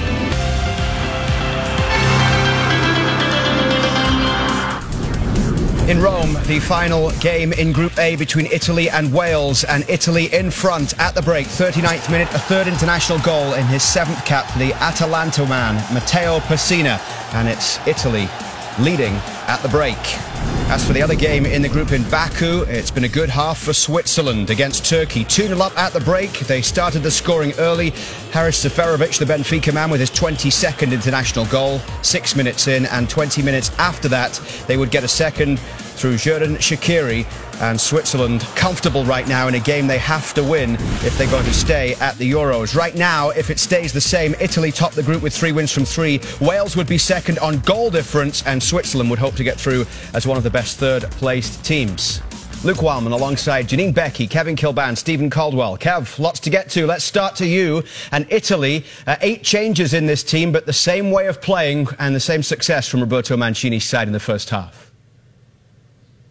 In Rome, the final game in Group A between Italy and Wales, and Italy in front at the break. 39th minute, a third international goal in his seventh cap for the Atalanta man, Matteo Pessina, and it's Italy leading at the break. As for the other game in the group in Baku, it's been a good half for Switzerland against Turkey. 2 0 up at the break. They started the scoring early. Haris Seferovic, the Benfica man, with his 22nd international goal. Six minutes in, and 20 minutes after that, they would get a second through Xherdan Shaqiri and Switzerland comfortable right now in a game they have to win if they're going to stay at the Euros. Right now, if it stays the same, Italy top the group with three wins from three. Wales would be second on goal difference, and Switzerland would hope to get through as one of the best third placed teams. Luke Wileman alongside Janine Beckie, Kevin Kilbane, Steven Caldwell. Kev, lots to get to. Let's start to you. And Italy, uh, eight changes in this team, but the same way of playing and the same success from Roberto Mancini's side in the first half.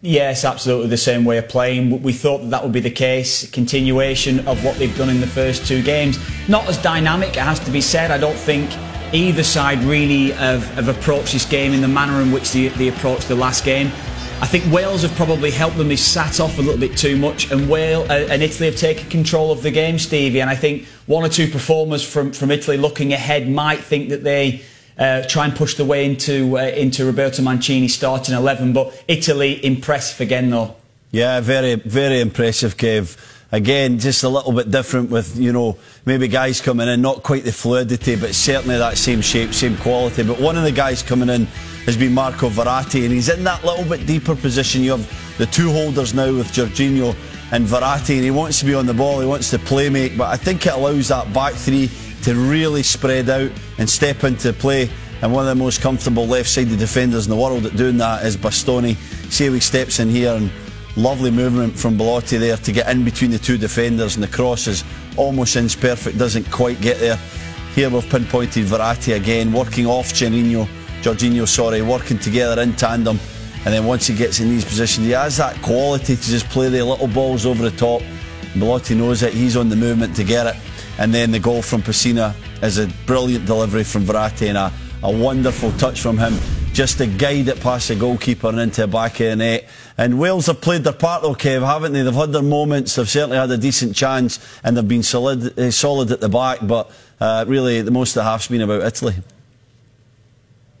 Yes, absolutely the same way of playing. We thought that that would be the case. Continuation of what they've done in the first two games. Not as dynamic, it has to be said. I don't think either side really have, have approached this game in the manner in which they, they approached the last game. I think Wales have probably helped them. They sat off a little bit too much, and Wales uh, and Italy have taken control of the game, Stevie. And I think one or two performers from, from Italy looking ahead might think that they uh, try and push the way into uh, into Roberto Mancini starting eleven. But Italy impressive again, though. Yeah, very very impressive, Kev. Again, just a little bit different with, you know, maybe guys coming in, not quite the fluidity, but certainly that same shape, same quality. But one of the guys coming in has been Marco Verratti, and he's in that little bit deeper position. You have the two holders now with Jorginho and Verratti, and he wants to be on the ball, he wants to play make, but I think it allows that back three to really spread out and step into play. And one of the most comfortable left-sided defenders in the world at doing that is Bastoni. See how he steps in here and lovely movement from Belotti there to get in between the two defenders and the cross is almost inch perfect, doesn't quite get there. Here we've pinpointed Verratti again, working off Jorginho, Jorginho, sorry, working together in tandem. And then once he gets in these positions, he has that quality to just play the little balls over the top. Belotti knows it, he's on the movement to get it. And then the goal from Pessina is a brilliant delivery from Verratti and a, a wonderful touch from him just to guide it past the goalkeeper and into the back of the net. And Wales have played their part though, Kev, haven't they? They've had their moments, they've certainly had a decent chance and they've been solid, uh, solid at the back, but uh, really the most of the half's been about Italy.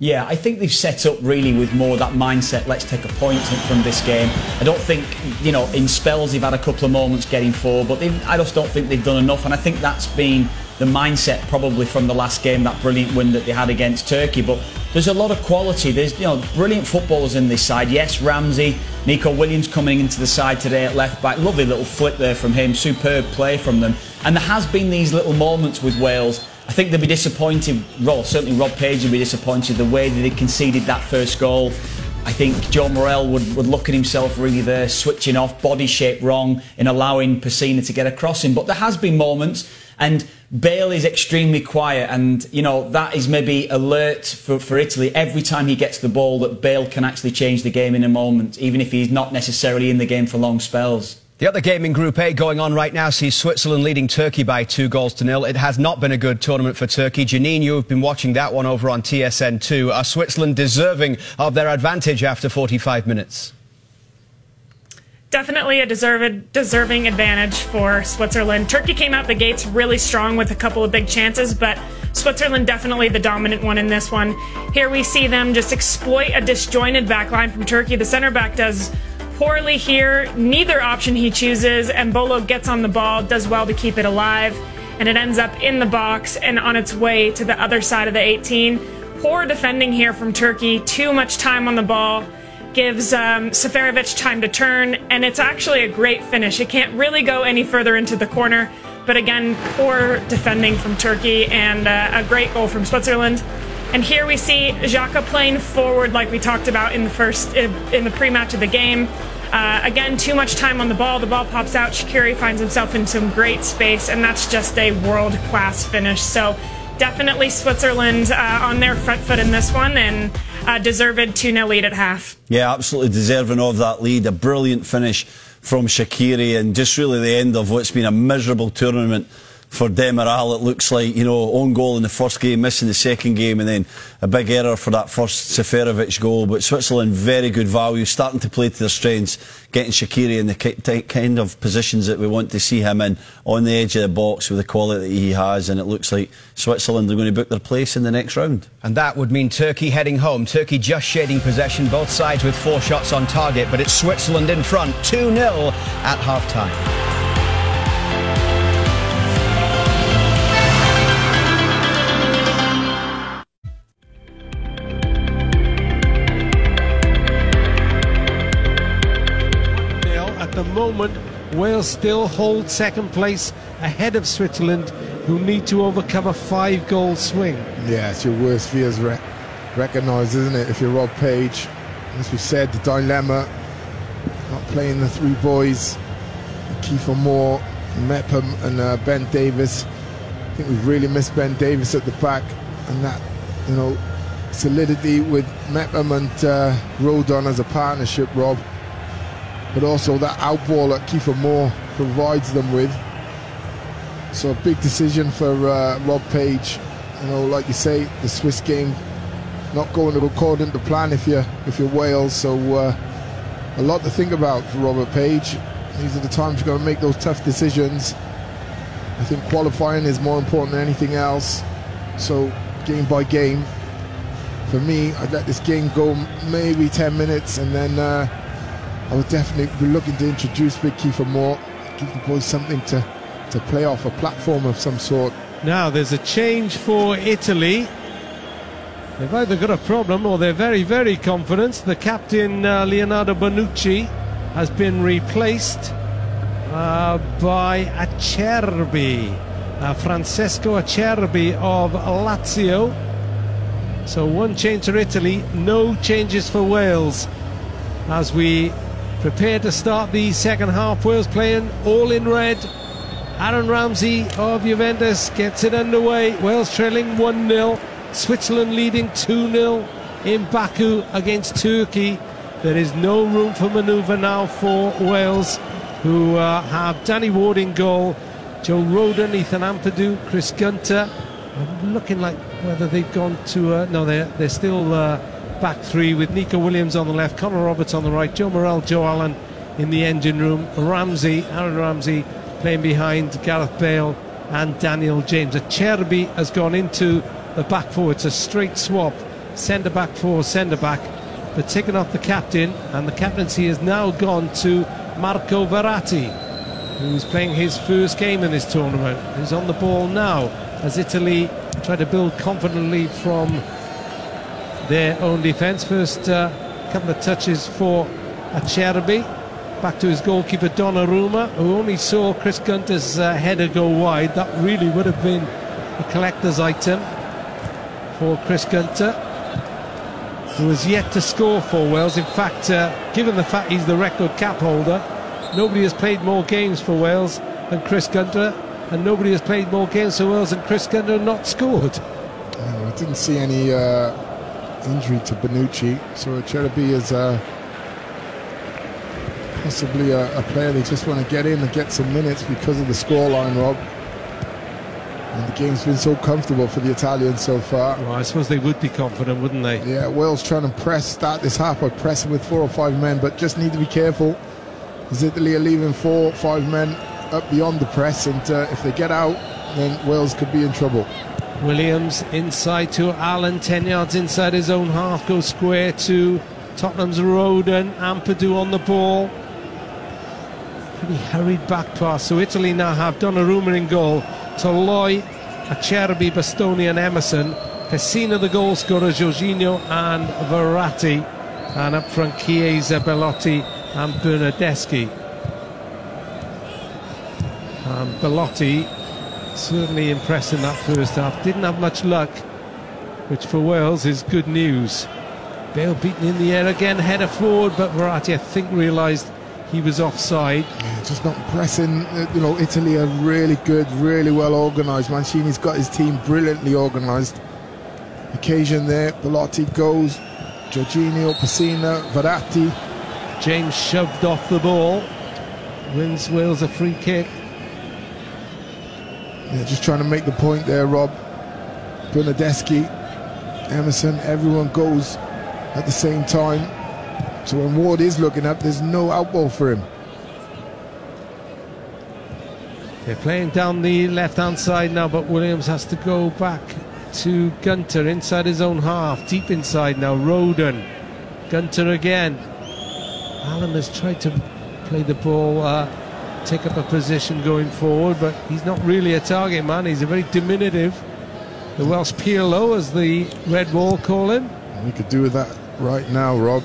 Yeah, I think they've set up really with more that mindset, let's take a point from this game. I don't think, you know, in spells they've had a couple of moments getting forward, but I just don't think they've done enough. And I think that's been the mindset probably from the last game, that brilliant win that they had against Turkey. But there's a lot of quality. There's, you know, brilliant footballers in this side. Yes, Ramsey, Neco Williams coming into the side today at left back. Lovely little flip there from him. Superb play from them. And there has been these little moments with Wales I think they'll be disappointed. Well, certainly Rob Page will be disappointed the way that they conceded that first goal. I think Joe Morrell would, would look at himself really there, switching off, body shape wrong, in allowing Pessina to get across him. But there has been moments, and Bale is extremely quiet, and you know that is maybe alert for, for Italy every time he gets the ball that Bale can actually change the game in a moment, even if he's not necessarily in the game for long spells. The other game in Group A going on right now sees Switzerland leading Turkey by two goals to nil. It has not been a good tournament for Turkey. Janine, you've been watching that one over on TSN2. Are Switzerland deserving of their advantage after 45 minutes? Definitely a deserved, deserving advantage for Switzerland. Turkey came out the gates really strong with a couple of big chances, but Switzerland definitely the dominant one in this one. Here we see them just exploit a disjointed back line from Turkey. The center back does poorly here. Neither option he chooses, and Bolo gets on the ball, does well to keep it alive, and it ends up in the box and on its way to the other side of the 18. Poor defending here from Turkey, too much time on the ball, gives um, Seferovic time to turn, and it's actually a great finish. It can't really go any further into the corner, but again, poor defending from Turkey and uh, a great goal from Switzerland. And here we see Xhaka playing forward like we talked about in the first in the pre-match of the game. Uh, again, too much time on the ball. The ball pops out. Shaqiri finds himself in some great space, and that's just a world class finish. So, definitely Switzerland uh, on their front foot in this one and uh, deserved 2 0 lead at half. Yeah, absolutely deserving of that lead. A brilliant finish from Shaqiri, and just really the end of what's been a miserable tournament for Demiral, it looks like, you know, own goal in the first game, missing the second game, and then a big error for that first Seferovic goal. But Switzerland, very good value, starting to play to their strengths, getting Shaqiri in the kind of positions that we want to see him in, on the edge of the box with the quality that he has, and it looks like Switzerland are going to book their place in the next round. And that would mean Turkey heading home. Turkey just shading possession, both sides with four shots on target, but it's Switzerland in front, 2 0 at half time. Moment, Wales still hold second place ahead of Switzerland, who need to overcome a five goal swing. Yeah, it's your worst fears re- recognised, isn't it? If you're Rob Page, as we said, the dilemma, not playing the three boys, Kiefer Moore, Mepham, and uh, Ben Davies. I think we've really missed Ben Davies at the back, and that, you know, solidity with Mepham and uh, Rodon as a partnership, Rob but also that outball that Kiefer Moore provides them with. So a big decision for uh, Rob Page. You know, like you say, the Swiss game not going according to plan if you're if you're Wales. So uh, a lot to think about for Robert Page. These are the times you're going to make those tough decisions. I think qualifying is more important than anything else. So game by game. For me, I'd let this game go maybe 10 minutes and then. Uh, I would definitely be looking to introduce Big Kiefer Moore, give the boys something to, to play off, a platform of some sort. Now there's a change for Italy. They've either got a problem or they're very, very confident. The captain, uh, Leonardo Bonucci, has been replaced uh, by Acerbi. uh, Francesco Acerbi of Lazio. So one change for Italy, no changes for Wales. As we prepare to start the second half, Wales playing all in red. Aaron Ramsey of Juventus gets it underway. Wales trailing 1 0. Switzerland leading 2 0 in Baku against Turkey. There is no room for manoeuvre now for Wales, who uh, have Danny Ward in goal, Joe Rodon, Ethan Ampadu, Chris Gunter. I'm looking like whether they've gone to. Uh, no, they're, they're still uh, back three with Neco Williams on the left, Connor Roberts on the right, Joe Morrell, Joe Allen in the engine room, Ramsey, Aaron Ramsey playing behind Gareth Bale and Daniel James. Acerbi has gone into the back four. It's a straight swap, centre back for centre back. But taken off the captain, and the captaincy has now gone to Marco Verratti, who's playing his first game in this tournament. He's on the ball now as Italy try to build confidently from their own defence. First uh, couple of touches for Acerbi. Back to his goalkeeper Donnarumma, who only saw Chris Gunter's uh, header go wide. That really would have been a collector's item for Chris Gunter, who has yet to score for Wales. In fact, uh, given the fact he's the record cap holder, nobody has played more games for Wales than Chris Gunter, and nobody has played more games for Wales than Chris Gunter and not scored. I didn't see any uh, injury to Bonucci, so Acerbi is uh, possibly a, a, player they just want to get in and get some minutes because of the scoreline, Rob. And the game's been so comfortable for the Italians so far. Well, I suppose they would be confident, wouldn't they? Yeah, Wales trying to press, start this half by pressing with four or five men, but just need to be careful. As Italy are leaving four, five men up beyond the press, and uh, if they get out, then Wales could be in trouble. Williams inside to Allen, 10 yards inside his own half, goes square to Tottenham's Rodon, and Ampadu on the ball. Pretty hurried back pass. So Italy now have Donnarumma in goal. Toloi, Acerbi, Bastoni, and Emerson. Pessina, the goal scorer, Jorginho and Verratti. And up front, Chiesa, Belotti, and Bernardeschi. And Belotti certainly impressed in that first half. Didn't have much luck, which for Wales is good news. Bale beaten in the air again, header forward, but Verratti, I think, realised he was offside. Yeah, just not pressing. Uh, you know, Italy are really good, really well organised. Mancini's got his team brilliantly organised. Occasion there, Belotti goes, Jorginho, Pessina, Verratti. James shoved off the ball, wins Wales a free kick. Yeah, just trying to make the point there, Rob. Bernardeschi, Emerson, everyone goes at the same time. So when Ward is looking up, there's no outball for him. They're playing down the left-hand side now, but Williams has to go back to Gunter inside his own half, deep inside now. Rodon, Gunter again. Allen has tried to play the ball, uh, take up a position going forward, but he's not really a target man. He's a very diminutive. The Welsh Pirlo, as the Red Wall call him. We could do with that right now, Rob.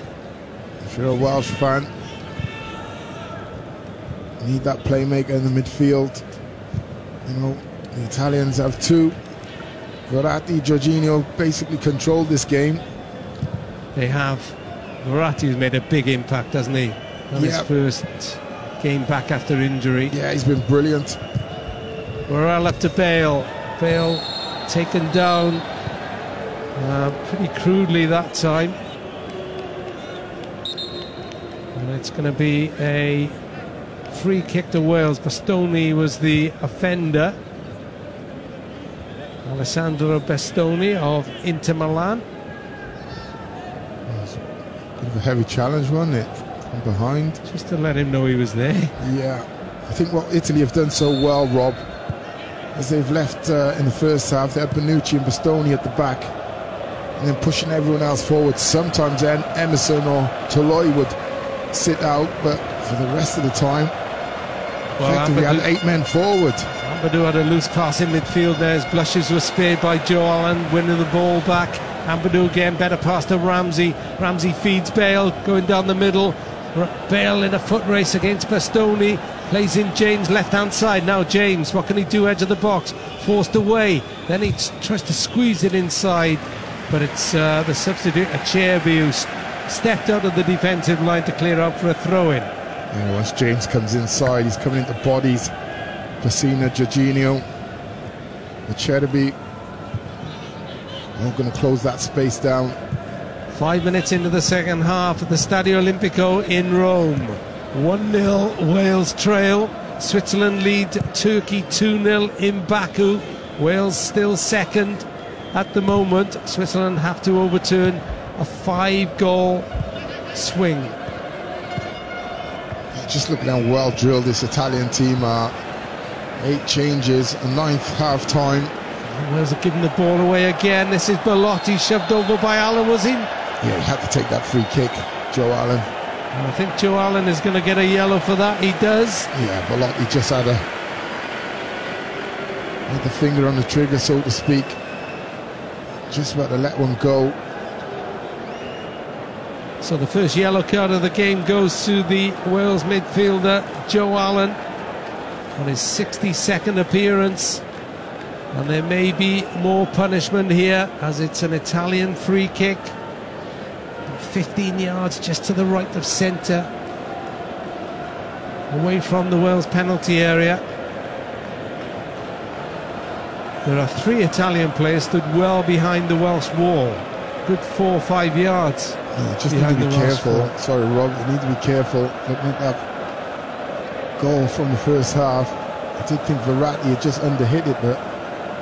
If you're a Welsh fan, need that playmaker in the midfield. You know, the Italians have two. Verratti, Jorginho basically controlled this game. They have. Verratti has made a big impact, hasn't he? On his first game back after injury. Yeah, he's been brilliant. Morrell up to Bale. Bale taken down uh, pretty crudely that time. And it's going to be a free kick to Wales. Bastoni was the offender. Alessandro Bastoni of Inter Milan. Bit of a heavy challenge, wasn't it? From behind. Just to let him know he was there. Yeah. I think what Italy have done so well, Rob, is they've left uh, in the first half, they had Bonucci and Bastoni at the back, and then pushing everyone else forward. Sometimes then Emerson or Toloi would sit out, but for the rest of the time, well, Ampadu, had eight men forward. Ampadu had a loose pass in midfield there. His blushes were spared by Joe Allen, winning the ball back. Ampadu again, better pass to Ramsey. Ramsey feeds Bale, going down the middle. Bale in a foot race against Bastoni. Plays in James left hand side. Now James, what can he do? Edge of the box. Forced away. Then he tries to squeeze it inside. But it's uh, the substitute, Acerbi, who's stepped out of the defensive line to clear out for a throw in. Yeah, once James comes inside, he's coming into bodies. Pessina, Jorginho. I'm going to close that space down. Five minutes into the second half at the Stadio Olimpico in Rome. 1 0 Wales trail. Switzerland lead Turkey 2 0 in Baku. Wales still second at the moment. Switzerland have to overturn a five goal swing. Just looking how well drilled this Italian team are. Eight changes, a ninth half time. Wales are giving the ball away again. This is Belotti shoved over by Allen, was he? Yeah, he had to take that free kick, Joe Allen. I think Joe Allen is going to get a yellow for that. He does. Yeah, Belotti just had a had the finger on the trigger, so to speak. Just about to let one go. So the first yellow card of the game goes to the Wales midfielder Joe Allen on his 62nd appearance. And there may be more punishment here as it's an Italian free kick. 15 yards just to the right of centre. Away from the Wales penalty area. There are three Italian players stood well behind the Welsh wall. Good four or five yards. Yeah, just need to be careful. Sorry, Rob. You need to be careful. Looking at that goal from the first half. I did think Verratti had just underhit it, but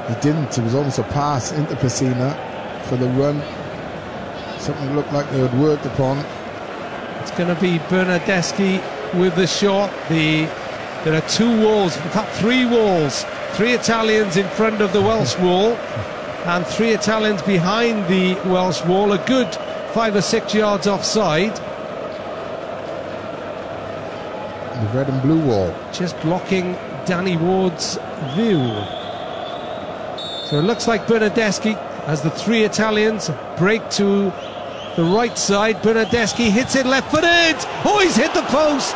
he didn't. It was almost a pass into Pessina for the run. Something looked like they had worked upon. It's going to be Bernardeschi with the shot. The there are two walls, in fact three walls, three Italians in front of the Welsh wall, and three Italians behind the Welsh wall. A good five or six yards offside. The red and blue wall. Just blocking Danny Ward's view. So it looks like Bernardeschi as the three Italians break to the right side. Bernardeschi hits it left footed. Oh, he's hit the post.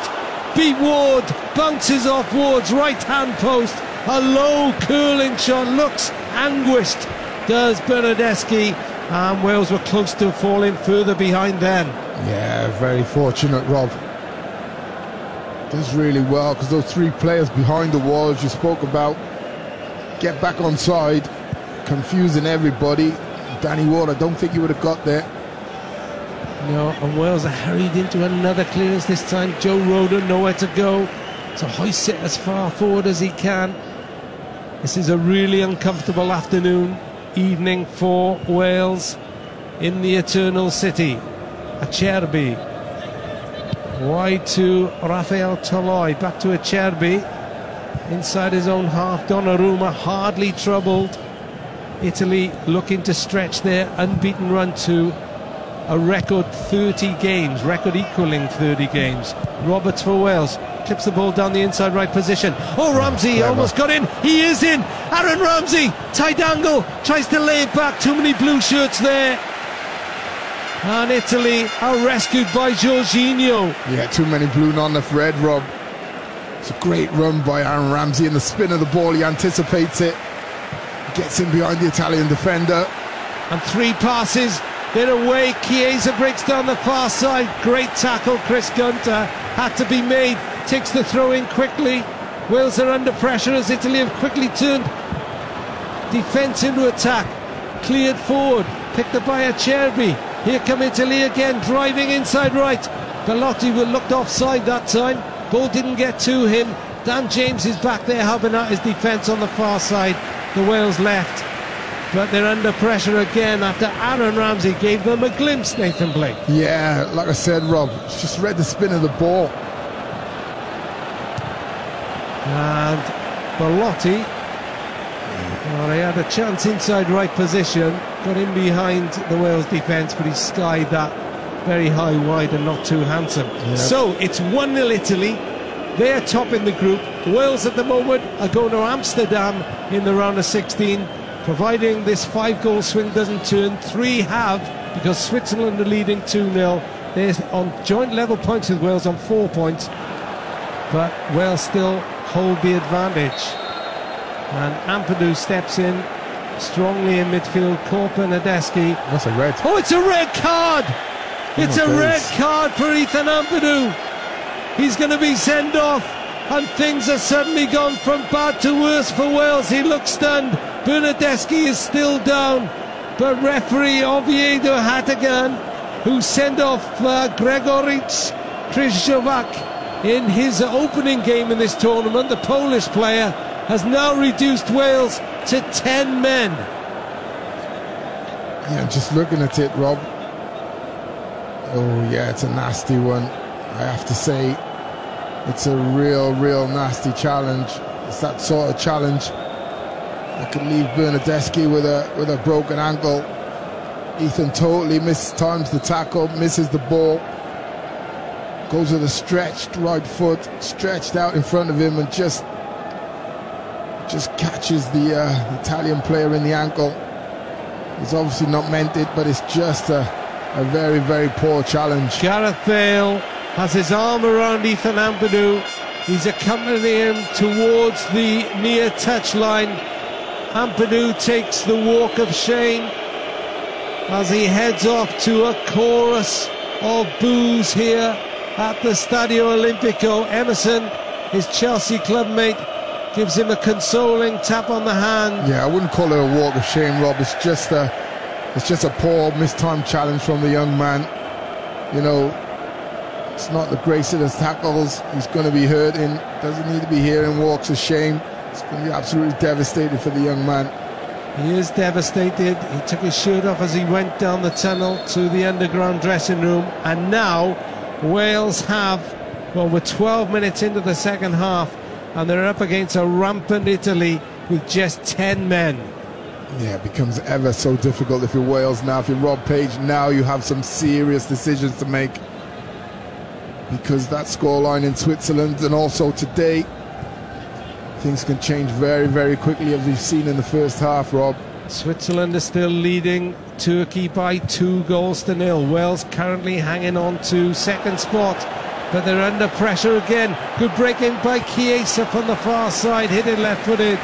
Beat Ward, bounces off Ward's right hand post. A low curling shot looks anguished, does Bernardeschi. And Wales were close to falling further behind then. Yeah, very fortunate, Rob. Does really well because those three players behind the walls you spoke about get back on side, confusing everybody. Danny Ward, I don't think he would have got there. No, and Wales are hurried into another clearance this time. Joe Rodon nowhere to go. So hoist it as far forward as he can. This is a really uncomfortable afternoon, evening for Wales in the Eternal City. Acerbi. Wide to Rafael Toloi. Back to Acerbi. Inside his own half. Donnarumma hardly troubled. Italy looking to stretch their unbeaten run to a record 30 games, record equaling 30 games. Roberts for Wales clips the ball down the inside right position. Oh, Ramsey almost got in. He is in. Aaron Ramsey, tight angle, tries to lay it back. Too many blue shirts there. And Italy are rescued by Jorginho. Yeah, too many blue, not enough red, Rob. It's a great run by Aaron Ramsey in the spin of the ball. He anticipates it, gets in behind the Italian defender. And three passes. They're away. Chiesa breaks down the far side. Great tackle. Chris Gunter had to be made. Takes the throw in quickly. Wales are under pressure as Italy have quickly turned defence into attack. Cleared forward. Picked up by Acerbi. Here come Italy again, driving inside right. Belotti was looked offside that time. Ball didn't get to him. Dan James is back there helping out his defence on the far side. The Wales left. But they're under pressure again after Aaron Ramsey gave them a glimpse, Nathan Blake. Yeah, like I said, Rob, just read the spin of the ball. And Belotti, well, he had a chance inside right position, got in behind the Wales defence, but he skied that very high wide and not too handsome. So it's 1 0 Italy. They're top in the group. Wales at the moment are going to Amsterdam in the round of 16. Providing this five goal swing doesn't turn, three have because Switzerland are leading 2 0. They're on joint level points with Wales on four points, but Wales still hold the advantage. And Ampadu steps in strongly in midfield. Korpa Nadeski. That's a red. Oh, it's a red card! Oh it's my a red card for Ethan Ampadu. He's going to be sent off, and things have suddenly gone from bad to worse for Wales. He looks stunned. Bernardeschi is still down, but referee Ovidiu Hategan, who sent off uh, Gregoric in his opening game in this tournament, the Polish player, has now reduced Wales to 10 men. Yeah, just looking at it, Rob. Oh, yeah, it's a nasty one. I have to say, it's a real, real nasty challenge. It's that sort of challenge that could leave Bernardeschi with a with a broken ankle. Ethan totally mistimes the tackle, misses the ball, goes with a stretched right foot, stretched out in front of him, and just just catches the uh, Italian player in the ankle. He's obviously not meant it, but it's just a, a very, very poor challenge. Gareth Bale has his arm around Ethan Ampadu. He's accompanying him towards the near touchline. Ampadu takes the walk of shame as he heads off to a chorus of boos here at the Stadio Olimpico. Emerson, his Chelsea clubmate, gives him a consoling tap on the hand. Yeah, I wouldn't call it a walk of shame, Rob. It's just a, it's just a poor mistimed challenge from the young man. You know, it's not the grace of his tackles. He's going to be hurting. Doesn't need to be hearing walks of shame. It's going to be absolutely devastated for the young man. He is devastated. He took his shirt off as he went down the tunnel to the underground dressing room. And now Wales have, well, we're 12 minutes into the second half, and they're up against a rampant Italy with just 10 men. Yeah, it becomes ever so difficult if you're Wales now. If you're Rob Page now, you have some serious decisions to make because that scoreline in Switzerland and also today, things can change very, very quickly as we've seen in the first half, Rob. Switzerland is still leading Turkey by two goals to nil. Wales currently hanging on to second spot, but they're under pressure again. Good break in by Chiesa from the far side, hit it left footed,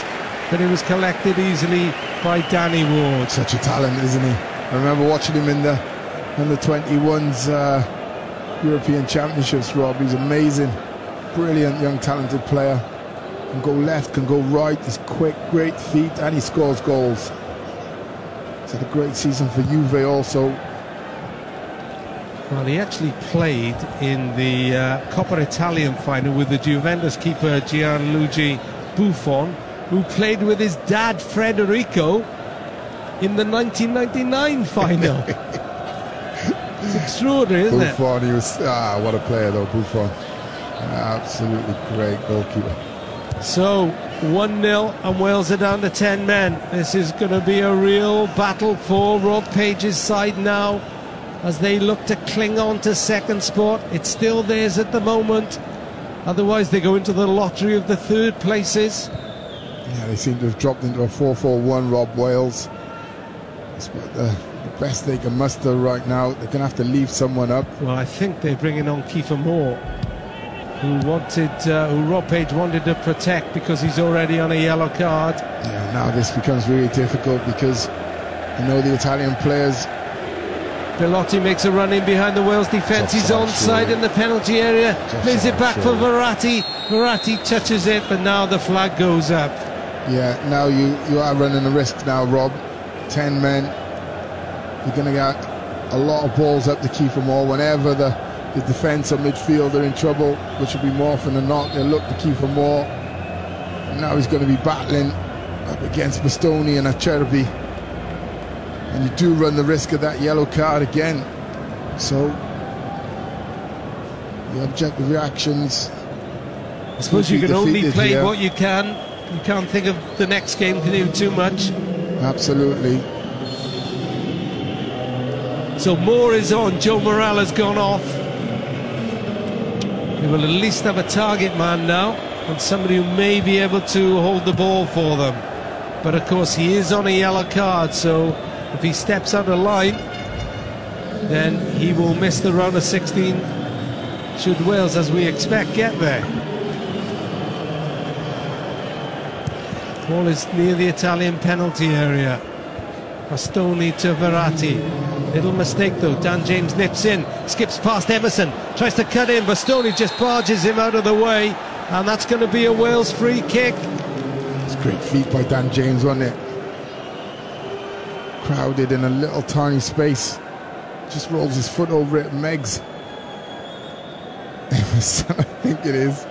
but it was collected easily by Danny Ward. Such a talent, isn't he? I remember watching him in the the 21s uh, European Championships, Rob. He's amazing. Brilliant young talented player. Can go left, can go right, he's quick, great feet, and he scores goals. It's had a great season for Juve also. Well, he actually played in the uh, Coppa Italian final with the Juventus keeper Gianluigi Buffon, who played with his dad Federico in the 1999 final. it's extraordinary, isn't it? Buffon, he was ah, what a player though, Buffon. Absolutely great goalkeeper. So 1 0, and Wales are down to 10 men. This is going to be a real battle for Rob Page's side now as they look to cling on to second spot. It's still theirs at the moment. Otherwise, they go into the lottery of the third places. Yeah, they seem to have dropped into a 4-4-1, Rob Wales. It's about the, the best they can muster right now. They're going to have to leave someone up. Well, I think they're bringing on Kiefer Moore, who wanted, uh, who Rob Page wanted to protect because he's already on a yellow card. Yeah, now this becomes really difficult because you know the Italian players. Belotti makes a run in behind the Wales defence. He's onside in the penalty area. Plays it back for. Verratti. Verratti touches it, but now the flag goes up. Yeah, now you, you are running a risk now, Rob. 10 men. You're going to get a lot of balls up to Kiefer Moore whenever the, the defence or midfield are in trouble, which will be more often than not. They'll look to Kiefer Moore. And now he's going to be battling up against Bastoni and Acerbi. And you do run the risk of that yellow card again. So the objective reactions. I suppose you can only play here. what you can. You can't think of the next game to do too much. Absolutely. So Moore is on. Joe Morrell has gone off. Will at least have a target man now and somebody who may be able to hold the ball for them. But of course, he is on a yellow card, so if he steps out of line, then he will miss the round of 16 should Wales, as we expect, get there. Ball is near the Italian penalty area. Bastoni to Verratti. Little mistake though. Dan James nips in, skips past Emerson, tries to cut in. Bastoni just barges him out of the way, and that's going to be a Wales free kick. It's great feet by Dan James, wasn't it? Crowded in a little tiny space. Just rolls his foot over it. Megs. Emerson, I think it is.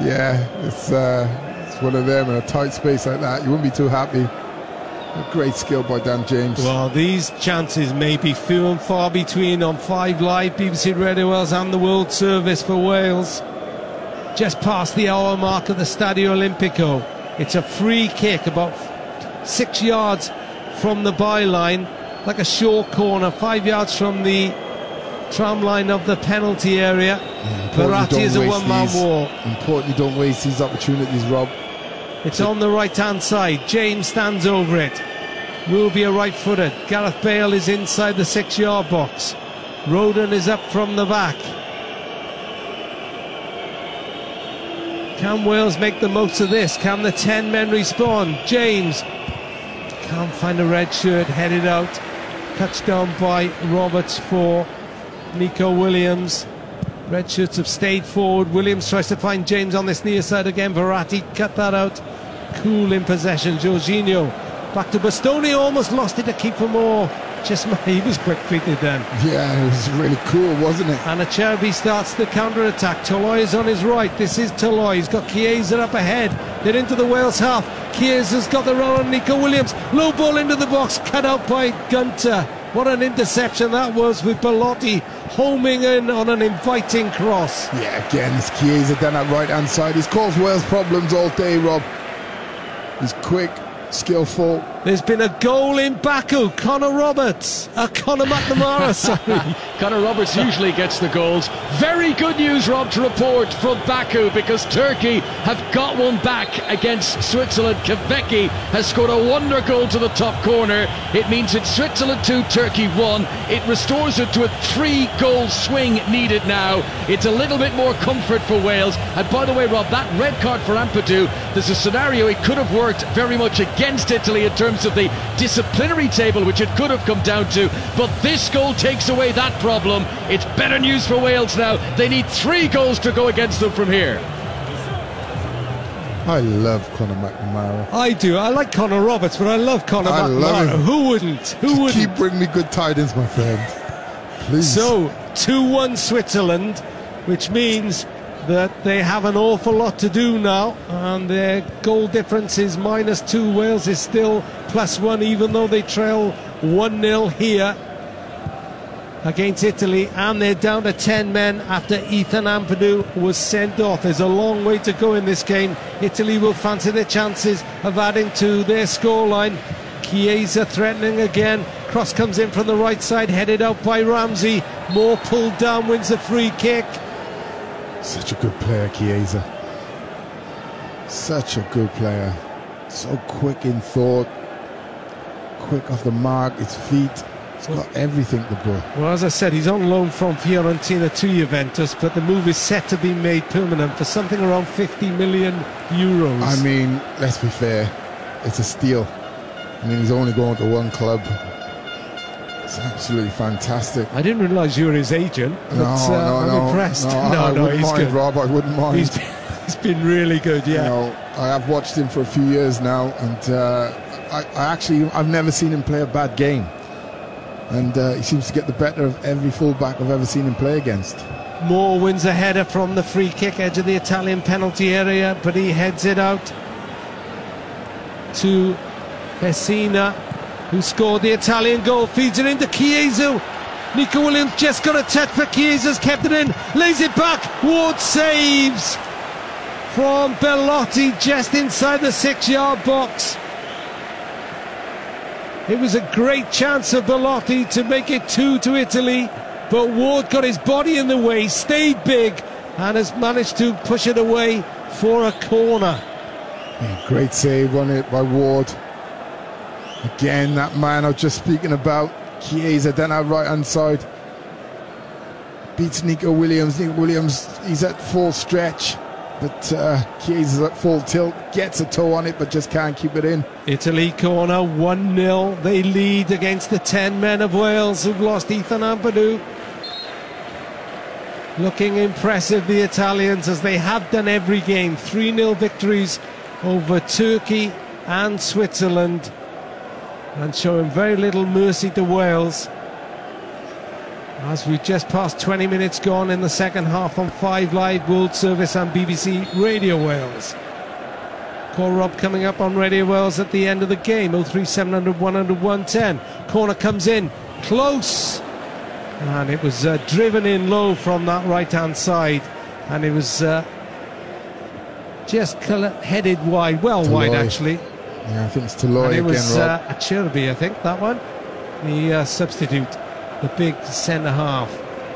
Yeah, it's uh, it's one of them in a tight space like that. You wouldn't be too happy. A great skill by Dan James. Well, these chances may be few and far between on 5 Live, BBC Radio Wales and the World Service for Wales. Just past the hour mark at the Stadio Olimpico. It's a free kick about six yards from the byline, like a short corner, five yards from the tram line of the penalty area. Yeah, Verratti is a one-man war. Important you don't waste these opportunities, Rob. It's on the right hand side. James stands over it. Will be a right footed. Gareth Bale is inside the six yard box. Rodon is up from the back. Can Wales make the most of this? Can the 10 men respawn? James can't find a red shirt, headed out. Touchdown by Roberts for Neco Williams. Red shirts have stayed forward. Williams tries to find James on this near side again. Verratti cut that out. Cool in possession. Jorginho back to Bastoni. Almost lost it to Kiefer Moore. Just he was quick feeted then. Yeah, it was really cool, wasn't it? And Acerbi starts the counter attack. Toloi is on his right. This is Toloi. He's got Chiesa up ahead. They're into the Wales half. Chiesa's got the run on Neco Williams. Low ball into the box, cut out by Gunter. What an interception that was with Belotti homing in on an inviting cross. Yeah, again, it's Chiesa down that right hand side. He's caused Wales problems all day, Rob. He's quick, skillful. There's been a goal in Baku. Connor Roberts. Uh, Conor McNamara, sorry. Connor Roberts usually gets the goals. Very good news, Rob, to report from Baku because Turkey have got one back against Switzerland. Kahveci has scored a wonder goal to the top corner. It means it's Switzerland 2, Turkey 1. It restores it to a three goal swing needed now. It's a little bit more comfort for Wales. And by the way, Rob, that red card for Ampadu, there's a scenario it could have worked very much against Italy in terms of the disciplinary table, which it could have come down to. But this goal takes away that problem. It's better news for Wales now. They need three goals to go against them from here. I love Conor McNamara. I do. I like Connor Roberts, but I love Conor I love McNamara. him. Who wouldn't? Who Just wouldn't? keep bringing me good tidings, my friend. Please. So, 2 1 Switzerland, which means that they have an awful lot to do now, and their goal difference is minus 2. Wales is still plus 1, even though they trail 1 0 here against Italy, and they're down to 10 men after Ethan Ampadu was sent off. There's a long way to go in this game. Italy will fancy their chances of adding to their scoreline. Chiesa threatening again. Cross comes in from the right side, headed out by Ramsey. More pulled down, wins the free kick. Such a good player, Chiesa. Such a good player. So quick in thought, quick off the mark, his feet. He's got everything, the boy. Well, as I said, he's on loan from Fiorentina to Juventus, but the move is set to be made permanent for something around 50 million euros. I mean, let's be fair, it's a steal. I mean, he's only going to one club. It's absolutely fantastic. I didn't realise you were his agent, but no, uh, no, I'm no, impressed. No, I wouldn't he's mind, good. Rob. I wouldn't mind. He's been, he's been really good, yeah. You know, I have watched him for a few years now, and uh, I, I actually I've never seen him play a bad game. And uh, he seems to get the better of every fullback I've ever seen him play against. Moore wins a header from the free kick edge of the Italian penalty area, but he heads it out to Pessina, who scored the Italian goal, feeds it into Chiesa. Neco Williams just got a touch, but Chiesa's kept it in, lays it back. Ward saves from Belotti just inside the six yard box. It was a great chance of Belotti to make it two to Italy, but Ward got his body in the way, stayed big, and has managed to push it away for a corner. Yeah, great save on it by Ward. Again, that man I was just speaking about, Chiesa, down our right hand side. beats Neco Williams. Neco Williams, he's at full stretch, but uh, Chiesa is at full tilt, gets a toe on it, but just can't keep it in. Italy corner 1 0. They lead against the 10 men of Wales who've lost Ethan Ampadu. Looking impressive, the Italians, as they have done every game. 3 0 victories over Turkey and Switzerland, and showing very little mercy to Wales. As we've just passed 20 minutes gone in the second half on 5 Live World Service and BBC Radio Wales. Call Rob coming up on Radio Wales at the end of the game. 03700 100 110. Corner comes in. Close. And it was uh, driven in low from that right hand side. And it was uh, just headed wide. Well wide, actually. Yeah, I think it's Toloi And it again, was Rob. uh, I think, that one. The uh, substitute, the big centre half.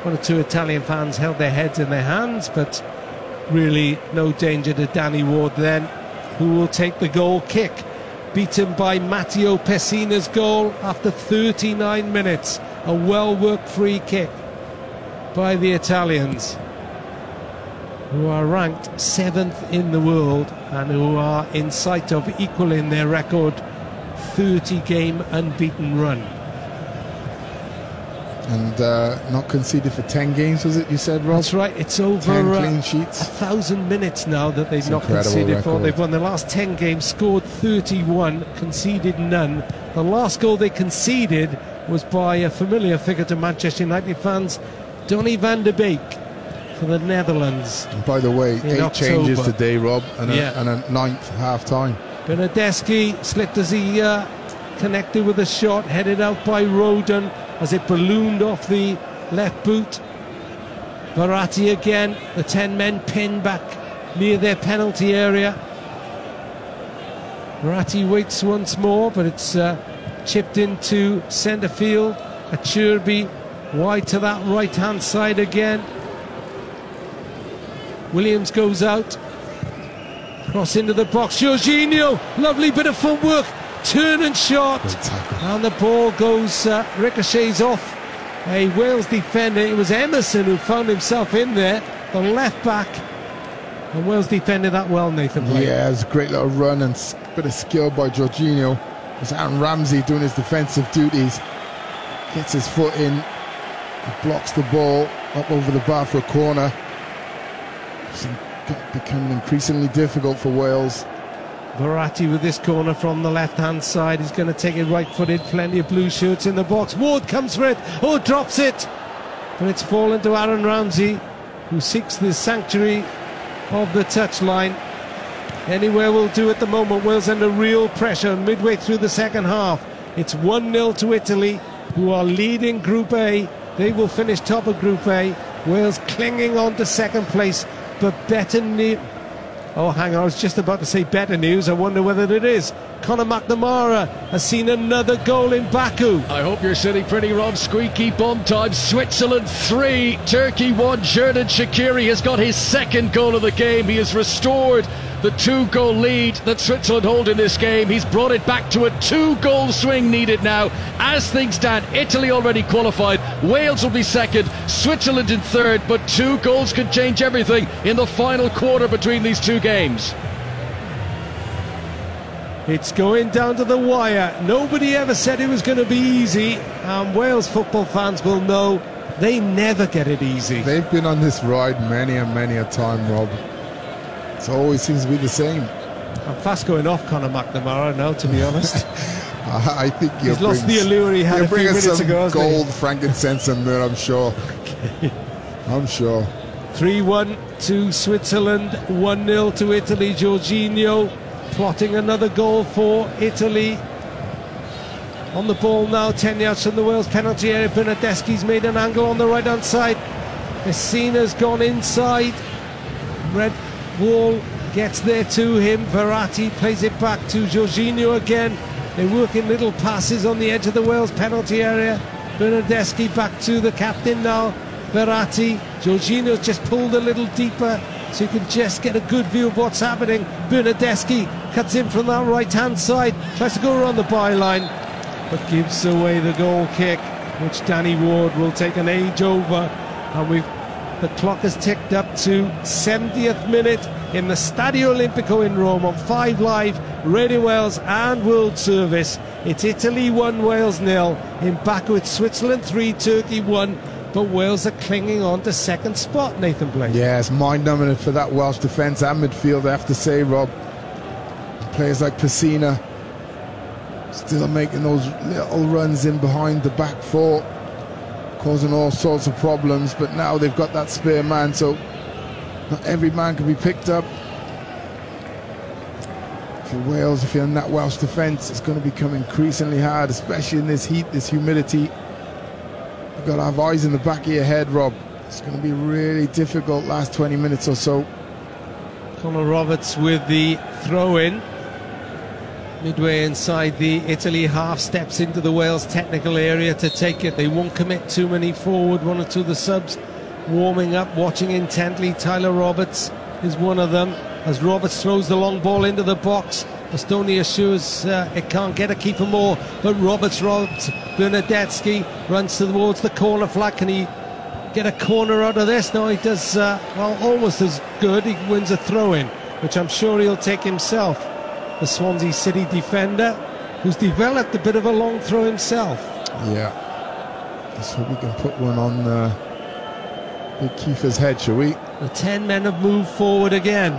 One or two Italian fans held their heads in their hands, but really no danger to Danny Ward then, who will take the goal kick. Beaten by Matteo Pessina's goal after 39 minutes. A well worked free kick by the Italians, who are ranked seventh in the world and who are in sight of equaling their record 30 game unbeaten run. And uh, not conceded for 10 games, was it, you said, Rob? That's right, it's over 10 uh, clean a thousand minutes now that they've It's not conceded for. They've won the last 10 games, scored 31, conceded none. The last goal they conceded was by a familiar figure to Manchester United fans, Donny van de Beek for the Netherlands. And by the way, eight changes today, Rob, and a, and a ninth half time. Bernardeschi slipped as he uh, connected with a shot, headed out by Rodon as it ballooned off the left boot. Verratti again, the 10 men pinned back near their penalty area. Verratti waits once more, but it's uh, chipped into centre field. Acerbi wide to that right hand side again. Williams goes out. Cross into the box. Jorginho, lovely bit of footwork. Turn and shot. And the ball goes, uh, ricochets off a Wales defender. It was Emerson who found himself in there, the left back. And Wales defended that well, Nathan Blake. Yeah, it was a great little run and bit of skill by Jorginho. It's Aaron Ramsey doing his defensive duties. Gets his foot in, blocks the ball up over the bar for a corner. It's becoming increasingly difficult for Wales. Verratti with this corner from the left hand side. He's going to take it right footed. Plenty of blue shirts in the box. Ward comes for it. Oh, drops it. But it's fallen to Aaron Ramsey, who seeks the sanctuary of the touchline. Anywhere will do at the moment. Wales under real pressure midway through the second half. It's 1 0 to Italy, who are leading Group A. They will finish top of Group A. Wales clinging on to second place, but better near. Oh, hang on, I was just about to say better news. I wonder whether it is. Conor McNamara has seen another goal in Baku. I hope you're sitting pretty, Rob. Squeaky bomb time. Switzerland 3, Turkey 1. Xherdan Shaqiri has got his second goal of the game. He has restored the two goal lead that Switzerland hold in this game. He's brought it back to a two goal swing needed now. As things stand, Italy already qualified. Wales will be second, Switzerland in third, but two goals could change everything in the final quarter between these two games. It's going down to the wire. Nobody ever said it was going to be easy, and Wales football fans will know they never get it easy. They've been on this ride many and many a time, Rob. It always seems to be the same. I'm fast going off Conor McNamara now, to be honest. I think He's lost the allure he had a few bring minutes some ago, gold, frankincense, and myrrh. I'm sure. I'm sure. 3 1 to Switzerland, 1 0 to Italy. Jorginho plotting another goal for Italy. On the ball now, 10 yards from the Wales penalty area. Bernardeschi's made an angle on the right hand side. Pessina's gone inside. Red Wall gets there to him. Verratti plays it back to Jorginho again. They're working little passes on the edge of the Wales penalty area. Bernardeschi back to the captain now. Verratti. Jorginho's just pulled a little deeper so you can just get a good view of what's happening. Bernardeschi cuts in from that right hand side, tries to go around the byline, but gives away the goal kick, which Danny Ward will take an age over And we've the clock has ticked up to 70th minute in the Stadio Olimpico in Rome on 5 Live, Radio Wales and World Service. It's Italy 1, Wales nil. In Baku, it's Switzerland 3, Turkey 1. But Wales are clinging on to second spot, Nathan Blake. Yeah, it's mind numbing for that Welsh defence and midfield, I have to say, Rob. Players like Pessina still making those little runs in behind the back four causing all sorts of problems. But now they've got that spare man, so not every man can be picked up. You're Wales, if you're in that Welsh defence, it's going to become increasingly hard, especially in this heat, this humidity. You've got to have eyes in the back of your head, Rob. It's going to be really difficult last 20 minutes or so. Connor Roberts with the throw in. Midway inside the Italy half steps into the Wales technical area to take it. They won't commit too many forward. One or two of the subs warming up, watching intently. Tyler Roberts is one of them. As Roberts throws the long ball into the box, Estonia assures uh, it can't get a Kiefer Moore. But Roberts robs Bernardeschi, runs towards the corner flag. Can he get a corner out of this? No, he does, uh, well, almost as good. He wins a throw in, which I'm sure he'll take himself the Swansea City defender, who's developed a bit of a long throw himself. Yeah. Let's hope we can put one on uh, Big Kiefer's head, shall we? The 10 men have moved forward again.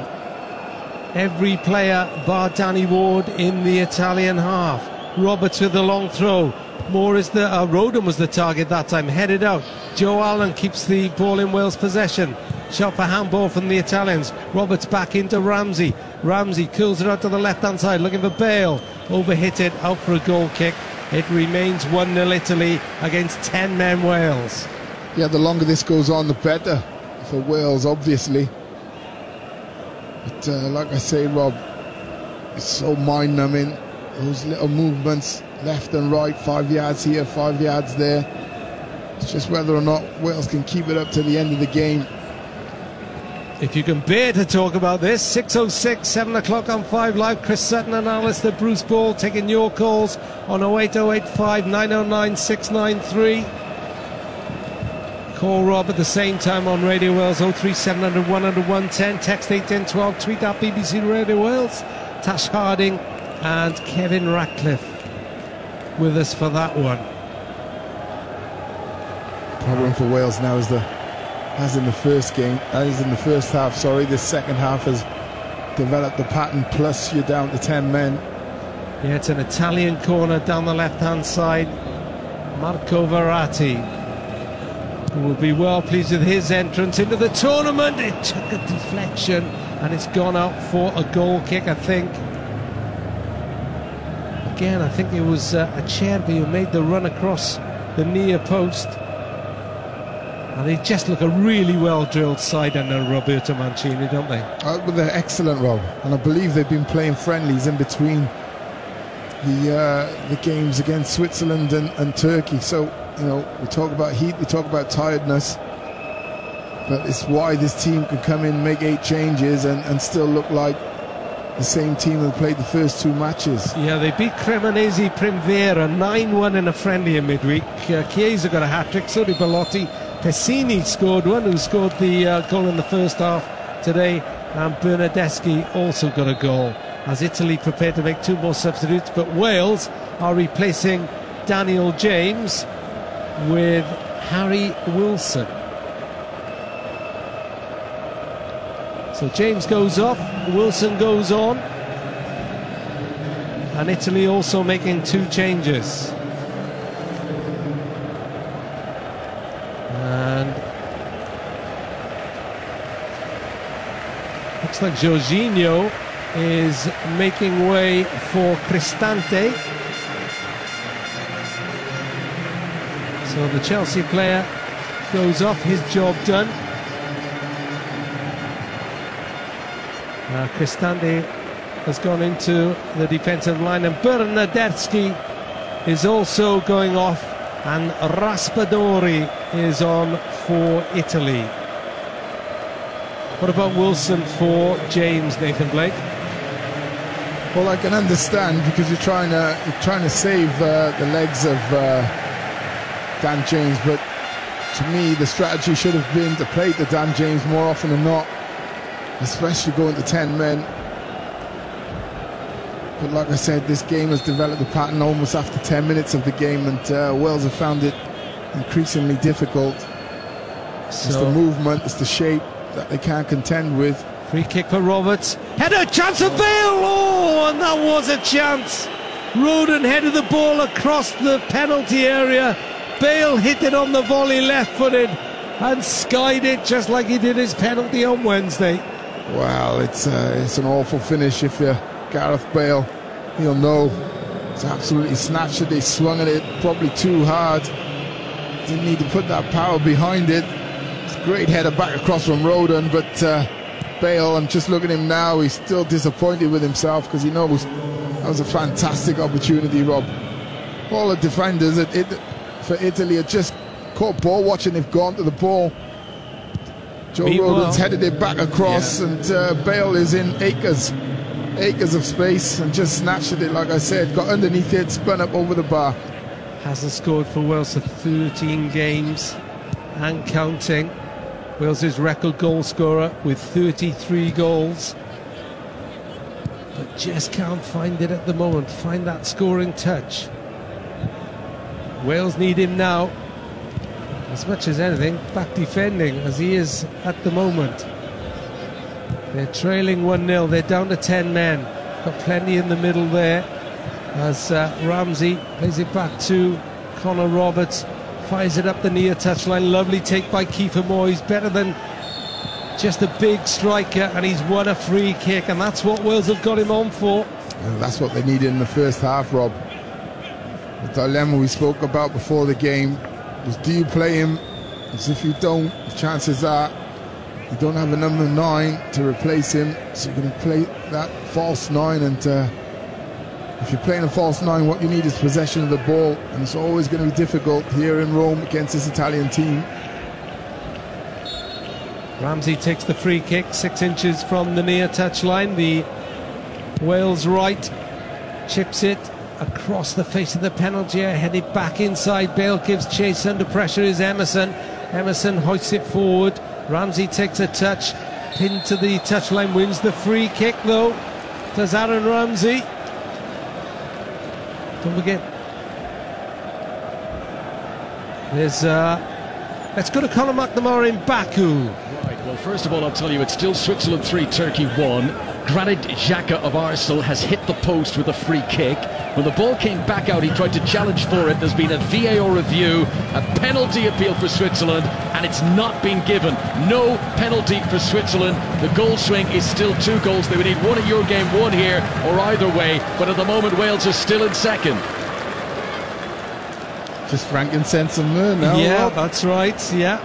Every player bar Danny Ward in the Italian half. Roberts with the long throw. Moore is the uh, Rodon was the target that time, headed out. Joe Allen keeps the ball in Wales' possession. Shot for handball from the Italians. Roberts back into Ramsey. Ramsey curls it out to the left hand side, looking for Bale. Overhit it, out for a goal kick. It remains 1 0 Italy against 10 men Wales. Yeah, the longer this goes on, the better for Wales, obviously. But uh, like I say, Rob, it's so mind numbing. Those little movements left and right, five yards here, five yards there. It's just whether or not Wales can keep it up to the end of the game. If you can bear to talk about this, 6.06, 7 o'clock on 5 Live. Chris Sutton and Alistair Bruce Ball taking your calls on 08085 909 693. Call Rob at the same time on Radio Wales 03700 100 110. Text 81012. Tweet at BBC Radio Wales. Tash Harding and Kevin Ratcliffe with us for that one. Problem for Wales now is the as in the first game, as in the first half, sorry, the second half has developed the pattern, plus you're down to 10 men. Yeah, it's an Italian corner down the left hand side. Marco Verratti will be well pleased with his entrance into the tournament. It took a deflection and it's gone out for a goal kick, I think. Again, I think it was uh, Acerbi who made the run across the near post. And they just look a really well drilled side under Roberto Mancini, don't they? Uh, well, they're excellent, Rob. And I believe they've been playing friendlies in between the uh, the games against Switzerland and, and Turkey. So, you know, we talk about heat, we talk about tiredness. But it's why this team can come in, make eight changes, and, and still look like the same team that played the first two matches. Yeah, they beat Cremonese Primavera 9 1 in a friendly in midweek. Uh, Chiesa got a hat trick, so did Belotti. Pessina scored one, who scored the uh, goal in the first half today, and Bernardeschi also got a goal. As Italy prepared to make two more substitutes, but Wales are replacing Daniel James with Harry Wilson. So James goes off, Wilson goes on, and Italy also making two changes. Looks like Jorginho is making way for Cristante. So the Chelsea player goes off, his job done. Uh, Cristante has gone into the defensive line, and Bernardeschi is also going off, and Raspadori is on for Italy. What about Wilson for James, Nathan Blake? Well, I can understand because you're trying to you're trying to save uh, the legs of uh, Dan James, but to me, the strategy should have been to play to Dan James more often than not, especially going to 10 men. But like I said, this game has developed a pattern almost after 10 minutes of the game, and uh, Wales have found it increasingly difficult. So, it's the movement, it's the shape that they can't contend with. Free kick for Roberts. Header, chance of Bale! Oh, and that was a chance. Rodon headed the ball across the penalty area. Bale hit it on the volley left footed and skied it just like he did his penalty on Wednesday. Well, it's uh, it's an awful finish if you're Gareth Bale. He'll know it's absolutely snatched it. They swung at it probably too hard. Didn't need to put that power behind it. It's a great header back across from Rodon, but uh, Bale, I'm just looking at him now. He's still disappointed with himself because he knows that was a fantastic opportunity, Rob. All the defenders at it, for Italy are just caught ball watching. They've gone to the ball. Joe Meanwhile, Rodon's headed it back across, yeah. and uh, Bale is in acres, acres of space, and just snatched it. Like I said, got underneath it, spun up over the bar. Hasn't scored for Wales for 13 games and counting. Wales' record goal scorer with 33 goals. But just can't find it at the moment. Find that scoring touch. Wales need him now, as much as anything, back defending as he is at the moment. They're trailing 1 0, they're down to 10 men. Got plenty in the middle there as uh, Ramsey plays it back to Connor Roberts. Fires it up the near touchline. Lovely take by Kiefer Moore. He's better than just a big striker, and he's won a free kick, and that's what Wales have got him on for. And that's what they needed in the first half, Rob. The dilemma we spoke about before the game was do you play him? As if you don't, the chances are you don't have a number nine to replace him, so you're going to play that false nine. And uh, if you're playing a false nine, what you need is possession of the ball, and it's always going to be difficult here in Rome against this Italian team. Ramsey takes the free kick, six inches from the near touchline. The Wales right chips it across the face of the penalty area, headed back inside. Bale gives chase under pressure is Emerson. Emerson hoists it forward. Ramsey takes a touch, pinned to the touchline, wins the free kick though. Does Aaron Ramsey? Don't forget. There's uh Let's go to Conor McNamara in Baku. Right, well, first of all, I'll tell you, it's still Switzerland 3, Turkey 1. Granit Xhaka of Arsenal has hit the post with a free kick. When the ball came back out, he tried to challenge for it. There's been a VAR review, a penalty appeal for Switzerland, and it's not been given. No penalty for Switzerland. The goal swing is still two goals. They would need one at your game, one here, or either way. But at the moment, Wales are still in second. Just frankincense and myrrh now. Yeah, that's right. Yeah.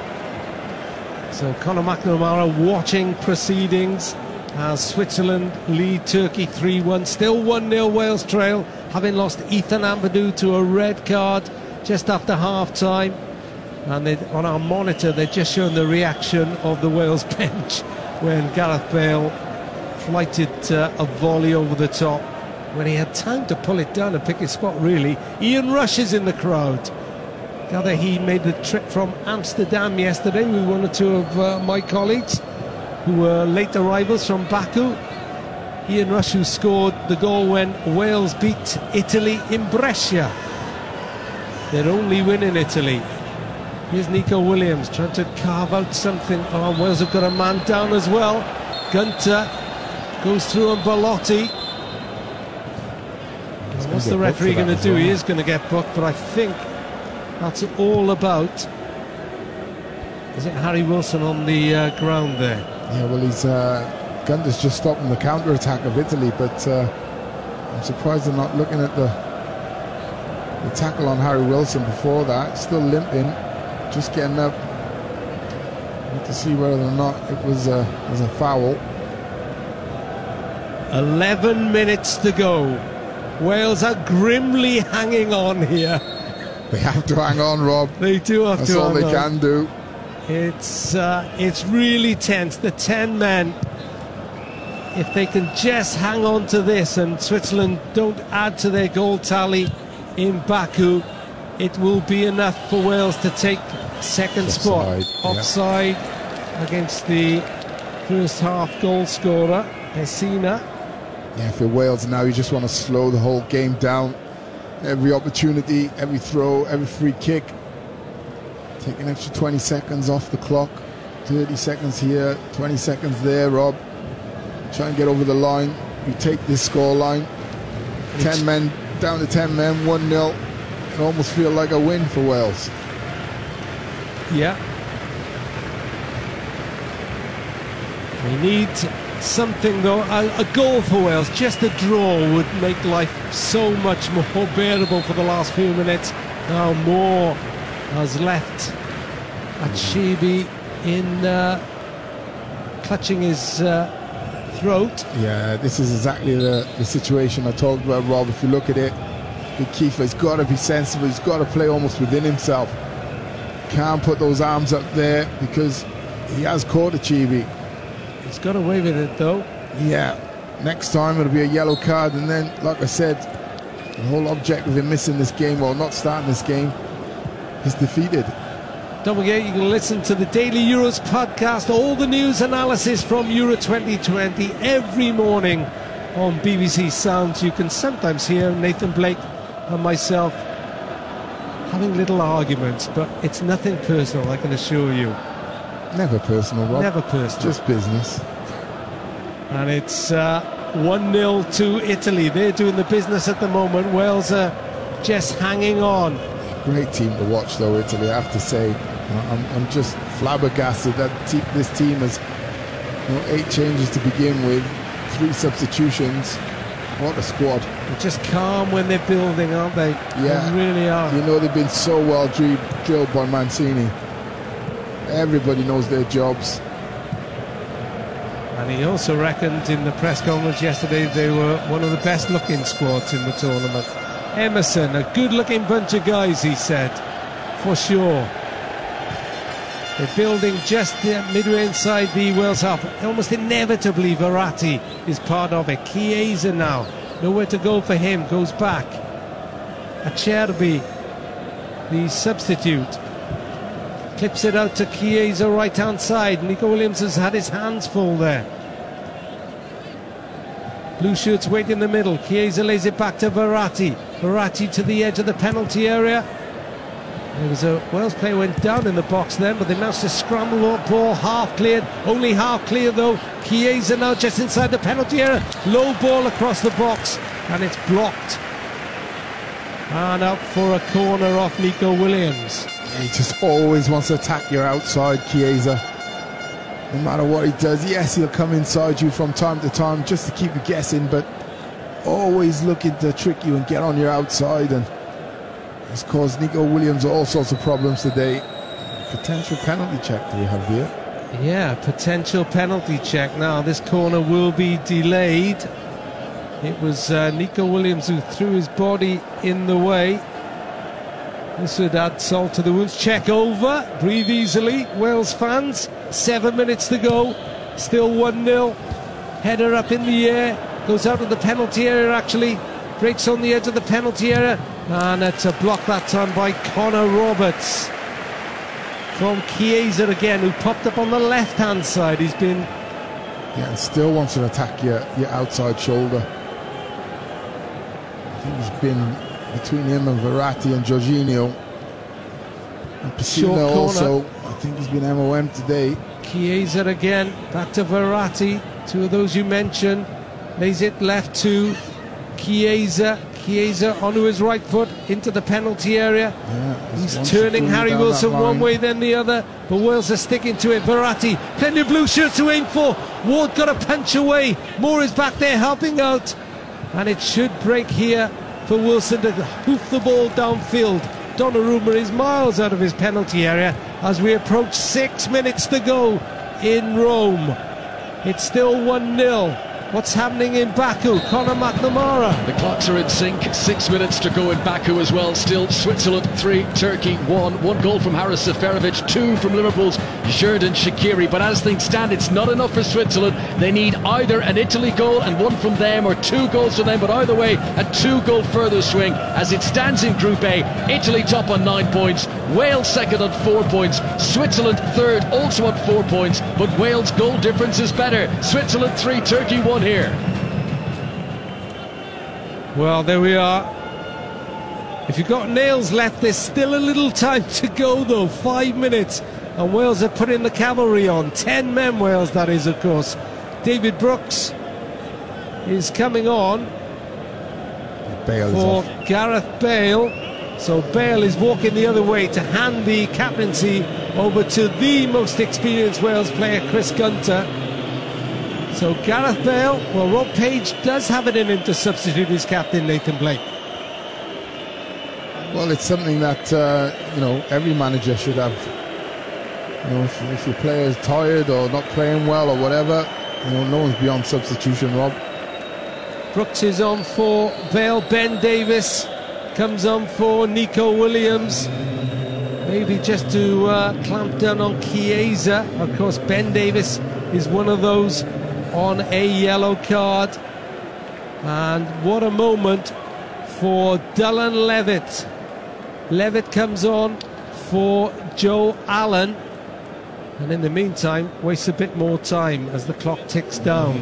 So Conor McNamara watching proceedings as Switzerland lead Turkey 3 1. Still 1 0 Wales trail, having lost Ethan Ampadu to a red card just after half time. And on our monitor, they're just showing the reaction of the Wales bench when Gareth Bale flighted uh, a volley over the top when he had time to pull it down and pick his spot, really. Ian Rush is in the crowd. Gather he made the trip from Amsterdam yesterday with one or two of uh, my colleagues who were late arrivals from Baku. Ian Rush, who scored the goal when Wales beat Italy in Brescia. Their only win in Italy. Here's Neco Williams trying to carve out something. Oh, Wales have got a man down as well. Gunter goes through on Belotti. What's the referee going to do? Well. He is going to get booked, but I think that's all about. Is it Harry Wilson on the uh, ground there? Yeah, well, he's uh, Gunter's just stopping the counter attack of Italy, but uh, I'm surprised they're not looking at the the tackle on Harry Wilson before that. Still limping, just getting up. Need to see whether or not it was a was a foul. 11 minutes to go. Wales are grimly hanging on here. They have to hang on, Rob. They do have That's to. That's all they on. can do. It's uh, it's really tense. The ten men, if they can just hang on to this, and Switzerland don't add to their goal tally in Baku, it will be enough for Wales to take second Offside, spot. yeah. Offside against the first half goal scorer, Pessina. Yeah, for Wales now, you just want to slow the whole game down. Every opportunity, every throw, every free kick. Take an extra 20 seconds off the clock. 30 seconds here, 20 seconds there, Rob. Try and get over the line. You take this score line. 10 men, down to 10 men, 1 0. It almost feel like a win for Wales. Yeah. We need something though, a, a goal for Wales. Just a draw would make life so much more bearable for the last few minutes. Now Moore has left Acerbi in uh, clutching his uh, throat. Yeah, this is exactly the, the situation I talked about, Rob. If you look at it, the Kiefer's got to be sensible. He's got to play almost within himself. Can't put those arms up there because he has caught Acerbi. He's got away with it though. Yeah, next time it'll be a yellow card, and then, like I said, the whole object of him missing this game or not starting this game is defeated. Don't forget, you can listen to the Daily Euros podcast, all the news analysis from Euro 2020 every morning on BBC Sounds. You can sometimes hear Nathan Blake and myself having little arguments, but it's nothing personal, I can assure you. Never personal, Rob. Never personal. Just business. And it's uh, 1 0 to Italy. They're doing the business at the moment. Wales are just hanging on. Great team to watch, though, Italy, I have to say. I'm, I'm just flabbergasted that te- this team has you know, eight changes to begin with, three substitutions. What a squad. They're just calm when they're building, aren't they? Yeah. They really are. You know, they've been so well drilled, drilled by Mancini. Everybody knows their jobs. And he also reckoned in the press conference yesterday they were one of the best looking squads in the tournament. Emerson, a good looking bunch of guys, he said, for sure. They're building just midway inside the Wales half. Almost inevitably, Verratti is part of it. Chiesa now, nowhere to go for him, goes back. Acerbi, the substitute, clips it out to Chiesa right hand side. Neco Williams has had his hands full there. Blue shirts wait in the middle. Chiesa lays it back to Verratti. Verratti to the edge of the penalty area. There was a Wales player went down in the box then, but they managed to scramble the ball half cleared. Only half clear though. Chiesa now just inside the penalty area. Low ball across the box, and it's blocked. And out for a corner off Neco Williams. He just always wants to attack your outside, Chiesa. No matter what he does, yes, he'll come inside you from time to time just to keep you guessing, but always looking to trick you and get on your outside. And it's caused Neco Williams all sorts of problems today. Potential penalty check do we have here? Yeah, potential penalty check. Now, this corner will be delayed. It was uh, Neco Williams who threw his body in the way. This would add salt to the wounds. Check over. Breathe easily, Wales fans. Seven minutes to go. Still 1 0. Header up in the air. Goes out of the penalty area, actually. Breaks on the edge of the penalty area. And it's a block that time by Connor Roberts. From Chiesa again, who popped up on the left hand side. He's been Yeah, and still wants to attack your, your outside shoulder. I think he's been between him and Verratti and Jorginho. And Pessina also, I think he's been MOM today. Chiesa again, back to Verratti. Two of those you mentioned. Lays it left to Chiesa. Chiesa onto his right foot into the penalty area. Yeah, He's turning Harry Wilson one way, then the other. But Wales are sticking to it. Verratti, plenty of blue shirts to aim for. Ward got a punch away. Moore is back there helping out. And it should break here for Wilson to hoof the ball downfield. Donnarumma is miles out of his penalty area as we approach six minutes to go in Rome. It's still 1 0. What's happening in Baku? Conor McNamara. The clocks are in sync. Six minutes to go in Baku as well. Still Switzerland three, Turkey one. One goal from Haris Seferovic, two from Liverpool's Xherdan Shaqiri. But as things stand, it's not enough for Switzerland. They need either an Italy goal and one from them, or two goals from them. But either way, a two-goal further swing. As it stands in Group A, Italy top on nine points, Wales second on four points, Switzerland third also on four points. But Wales' goal difference is better. Switzerland three, Turkey one here. Well, there we are. If you've got nails left, there's still a little time to go, though. Five minutes. And Wales are putting the cavalry on. Ten men, Wales, that is, of course. David Brooks is coming on Bale for Gareth Bale. So Bale is walking the other way to hand the captaincy over to the most experienced Wales player, Chris Gunter. So Gareth Bale, well, Rob Page does have it in him to substitute his captain, Nathan Blake. Well, it's something that uh, you know every manager should have. You know, if, if your player is tired or not playing well or whatever, you know, no one's beyond substitution. Rob. Brooks is on for Bale. Ben Davies comes on for Neco Williams. Maybe just to uh, clamp down on Chiesa. Of course, Ben Davies is one of those on a yellow card. And what a moment for Dylan Levitt. Levitt comes on for Joe Allen. And in the meantime, wastes a bit more time as the clock ticks down.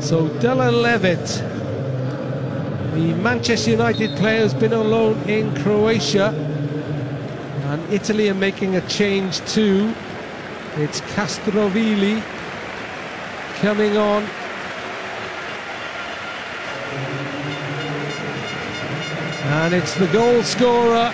So Dylan Levitt, the Manchester United player, has been on loan in Croatia. And Italy are making a change too. It's Castrovilli coming on. And it's the goal scorer,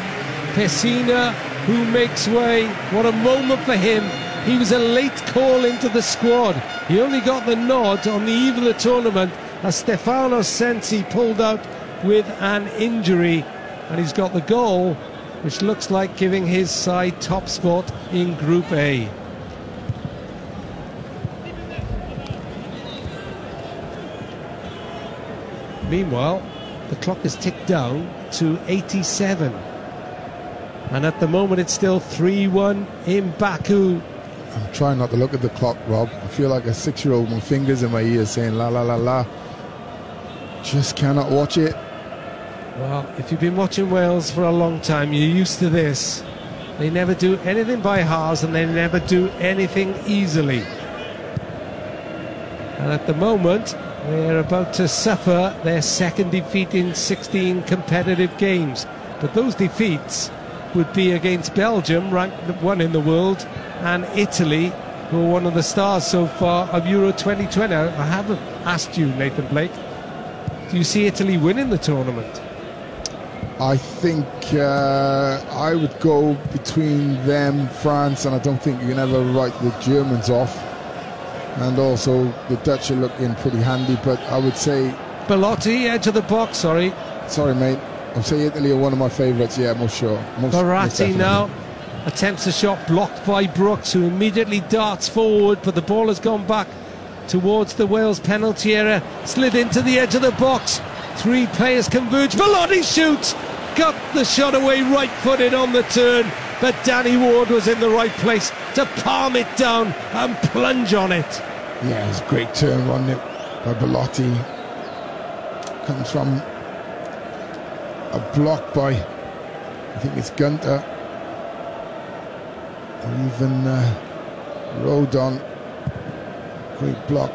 Pessina, who makes way. What a moment for him. He was a late call into the squad. He only got the nod on the eve of the tournament as Stefano Sensi pulled out with an injury. And he's got the goal, which looks like giving his side top spot in Group A. Meanwhile, the clock has ticked down to 87. And at the moment, it's still 3 1 in Baku. I'm trying not to look at the clock, Rob. I feel like a six-year-old with my fingers in my ears saying la la la la. Just cannot watch it. Well, if you've been watching Wales for a long time, you're used to this. They never do anything by halves and they never do anything easily. And at the moment, they're about to suffer their second defeat in 16 competitive games. But those defeats would be against Belgium, ranked one in the world, and Italy, who are one of the stars so far of Euro 2020. I haven't asked you, Nathan Blake. Do you see Italy winning the tournament? I think uh, I would go between them, France, and I don't think you can ever write the Germans off. And also, the Dutch are looking pretty handy, but I would say. Belotti, edge of the box, sorry. Sorry, mate. I'm saying Italy are one of my favourites, yeah, most sure. Most, most now attempts a shot blocked by Brooks, who immediately darts forward, but the ball has gone back towards the Wales penalty area, slid into the edge of the box. Three players converge. Belotti shoots, got the shot away right footed on the turn, but Danny Ward was in the right place to palm it down and plunge on it. Yeah, it was a great turn on it by Belotti. Comes from a block by, I think it's Gunter. Or even uh, Rodon. Great block.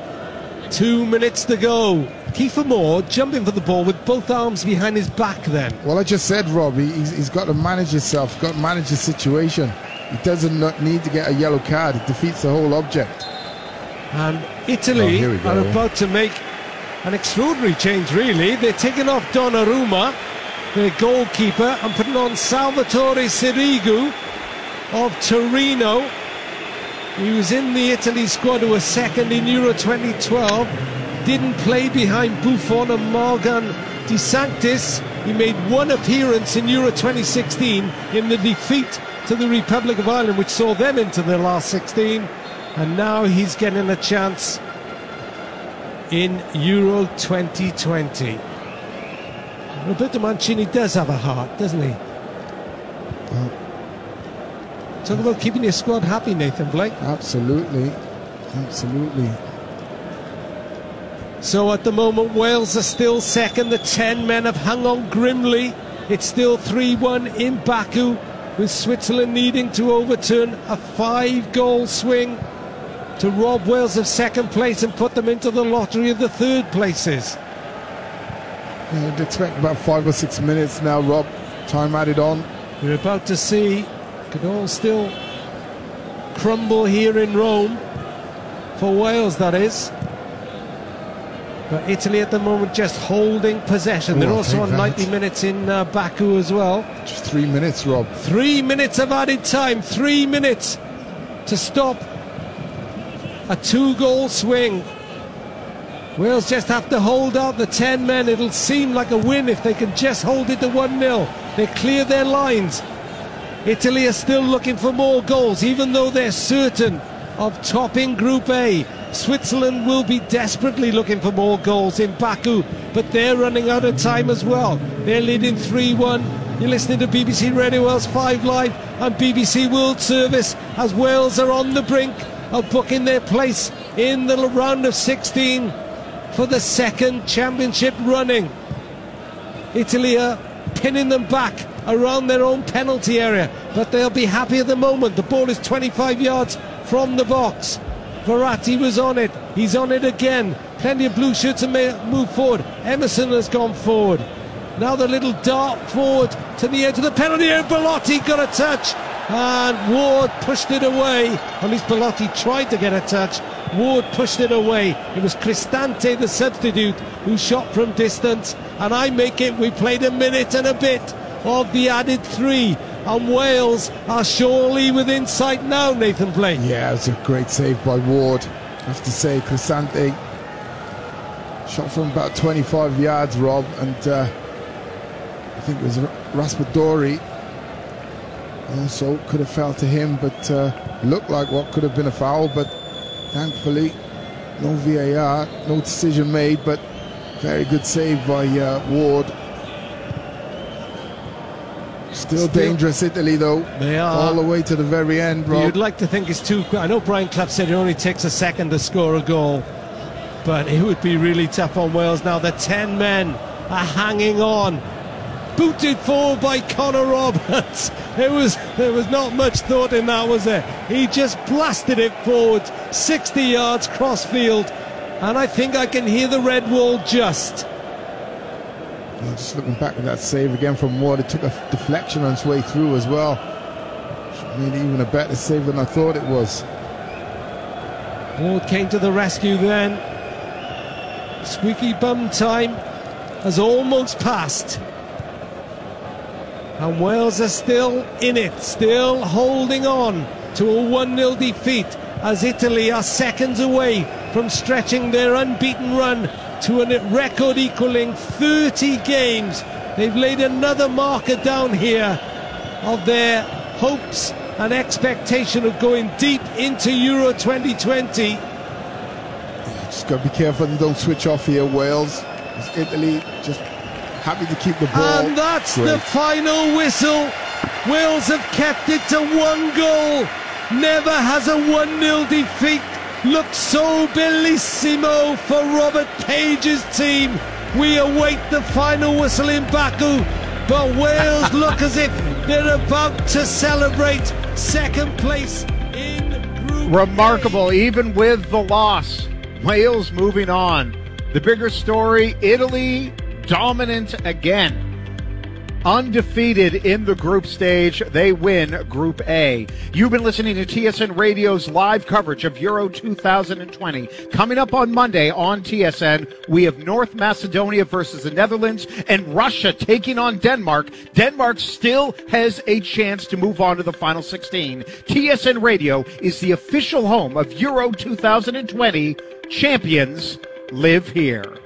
Two minutes to go. Kiefer Moore jumping for the ball with both arms behind his back then. Well, I just said, Rob, he, he's, he's got to manage himself, got to manage the situation. He doesn't need to get a yellow card. It defeats the whole object. And Oh, Italy here we go. are about to make an extraordinary change, really. They're taking off Donnarumma, their goalkeeper, and putting on Salvatore Sirigu of Torino. He was in the Italy squad who was second in Euro 2012. Didn't play behind Buffon and Morgan De Sanctis. He made one appearance in Euro 2016 in the defeat to the Republic of Ireland, which saw them into the last 16. And now he's getting a chance in Euro 2020. Roberto Mancini does have a heart, doesn't he? Talk about keeping your squad happy, Nathan Blake. Absolutely. Absolutely. So at the moment, Wales are still second. The 10 men have hung on grimly. It's still 3 1 in Baku, with Switzerland needing to overturn a five goal swing to rob Wales of second place and put them into the lottery of the third places. I'd expect about five or six minutes now, Rob. Time added on. We're about to see could all still crumble here in Rome for Wales, that is. But Italy at the moment just holding possession. Oh, They're I'll also on that. 90 minutes in uh, Baku as well. Just three minutes, Rob. Three minutes of added time. Three minutes to stop a two goal swing. Wales just have to hold out the 10 men. It'll seem like a win if they can just hold it to 1 0. They clear their lines. Italy are still looking for more goals, even though they're certain of topping Group A. Switzerland will be desperately looking for more goals in Baku, but they're running out of time as well. They're leading 3 1. You're listening to BBC Radio Wales 5 Live and BBC World Service as Wales are on the brink of booking their place in the round of 16 for the second championship running. Italy are pinning them back around their own penalty area, but they'll be happy at the moment. The ball is 25 yards from the box. Verratti was on it. He's on it again. Plenty of blue shirts may move forward. Emerson has gone forward. Now the little dart forward to the edge of the penalty area. Belotti got a touch. And Ward pushed it away. At least Belotti tried to get a touch. Ward pushed it away. It was Cristante, the substitute, who shot from distance. And I make it. We played a minute and a bit of the added three. And Wales are surely within sight now, Nathan Blake. Yeah, it's a great save by Ward. I have to say, Cristante shot from about 25 yards, Rob, and uh, I think it was Raspadori. Also could have fell to him, but uh, looked like what could have been a foul. But thankfully, no VAR, no decision made. But very good save by uh, Ward. Still, Still- dangerous, Italy, though. They are. all the way to the very end, Rob. You'd like to think it's too quick. I know Brian Clough said it only takes a second to score a goal, but it would be really tough on Wales now. The 10 men are hanging on. Booted forward by Connor Roberts. It was there was not much thought in that, was there? He just blasted it forward, 60 yards cross field, and I think I can hear the red wall just. Just looking back at that save again from Ward, it took a deflection on its way through as well. Made even a better save than I thought it was. Ward came to the rescue then. Squeaky bum time has almost passed. And Wales are still in it, still holding on to a 1 0 defeat as Italy are seconds away from stretching their unbeaten run to a record equaling 30 games. They've laid another marker down here of their hopes and expectation of going deep into Euro 2020. Just got to be careful and don't switch off here, Wales. It's Italy just happy to keep the ball. And that's Great. the final whistle. Wales have kept it to one goal. Never has a 1 0 defeat looked so bellissimo for Robert Page's team. We await the final whistle in Baku, but Wales look as if they're about to celebrate second place in Group Remarkable, even with the loss. Wales moving on. The bigger story Italy dominant again. Undefeated in the group stage, they win Group A. You've been listening to TSN Radio's live coverage of Euro 2020. Coming up on Monday on TSN, we have North Macedonia versus the Netherlands and Russia taking on Denmark. Denmark still has a chance to move on to the final 16. TSN Radio is the official home of Euro 2020. Champions live here.